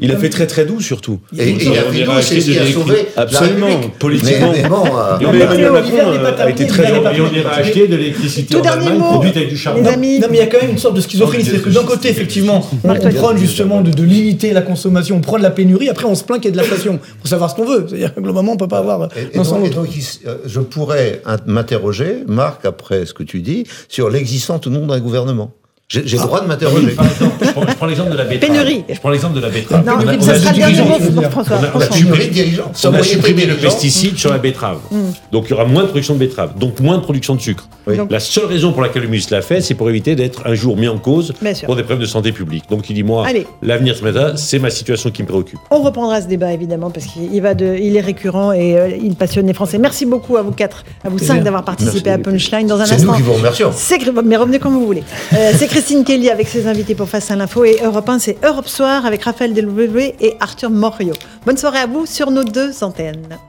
[SPEAKER 5] Il a fait très très doux surtout.
[SPEAKER 10] Et, il a fait doux, c'est ce qui a sauvé
[SPEAKER 5] Absolument, politiquement.
[SPEAKER 10] Mais, bon, euh,
[SPEAKER 5] Emmanuel Macron a été très.
[SPEAKER 7] Et on ira acheter de l'électricité en Allemagne produite avec du charbon.
[SPEAKER 8] Non, mais il y a quand même une sorte de schizophrénie. C'est que d'un côté, effectivement, on prône justement de limiter la consommation, on prône la pénurie, après on se plaint qu'il y a de l'inflation. Pour savoir ce qu'on veut. C'est-à-dire que globalement, on ne peut pas avoir
[SPEAKER 10] euh, je pourrais m'interroger, Marc, après ce que tu dis, sur l'existence ou non d'un gouvernement. J'ai le droit de m'interroger.
[SPEAKER 7] je prends, l'exemple de la betterave.
[SPEAKER 2] Pénurie.
[SPEAKER 7] Je prends l'exemple de la betterave.
[SPEAKER 2] Non, on a, ça sera le dernier mot, François.
[SPEAKER 7] On a, supprimé, le pesticide sur la betterave. Mm. Donc il y aura moins de production de betterave, donc moins de production de sucre. La seule raison pour laquelle le ministre l'a fait, c'est pour éviter d'être un jour mis en cause pour des problèmes de santé publique. Donc il dit moi, l'avenir ce matin, c'est ma situation qui me préoccupe.
[SPEAKER 2] On reprendra ce débat évidemment parce qu'il va de, il est récurrent et euh, il passionne les Français. Merci beaucoup à vous quatre, à vous cinq d'avoir participé à Punchline. Dans un instant,
[SPEAKER 10] c'est nous qui vous remercions.
[SPEAKER 2] Mais revenez quand vous voulez. Euh, c'est Christine Kelly avec ses invités pour Face à l'info. Et Europe 1, c'est Europe Soir avec Raphaël Delouvé et Arthur Morio. Bonne soirée à vous sur nos deux antennes.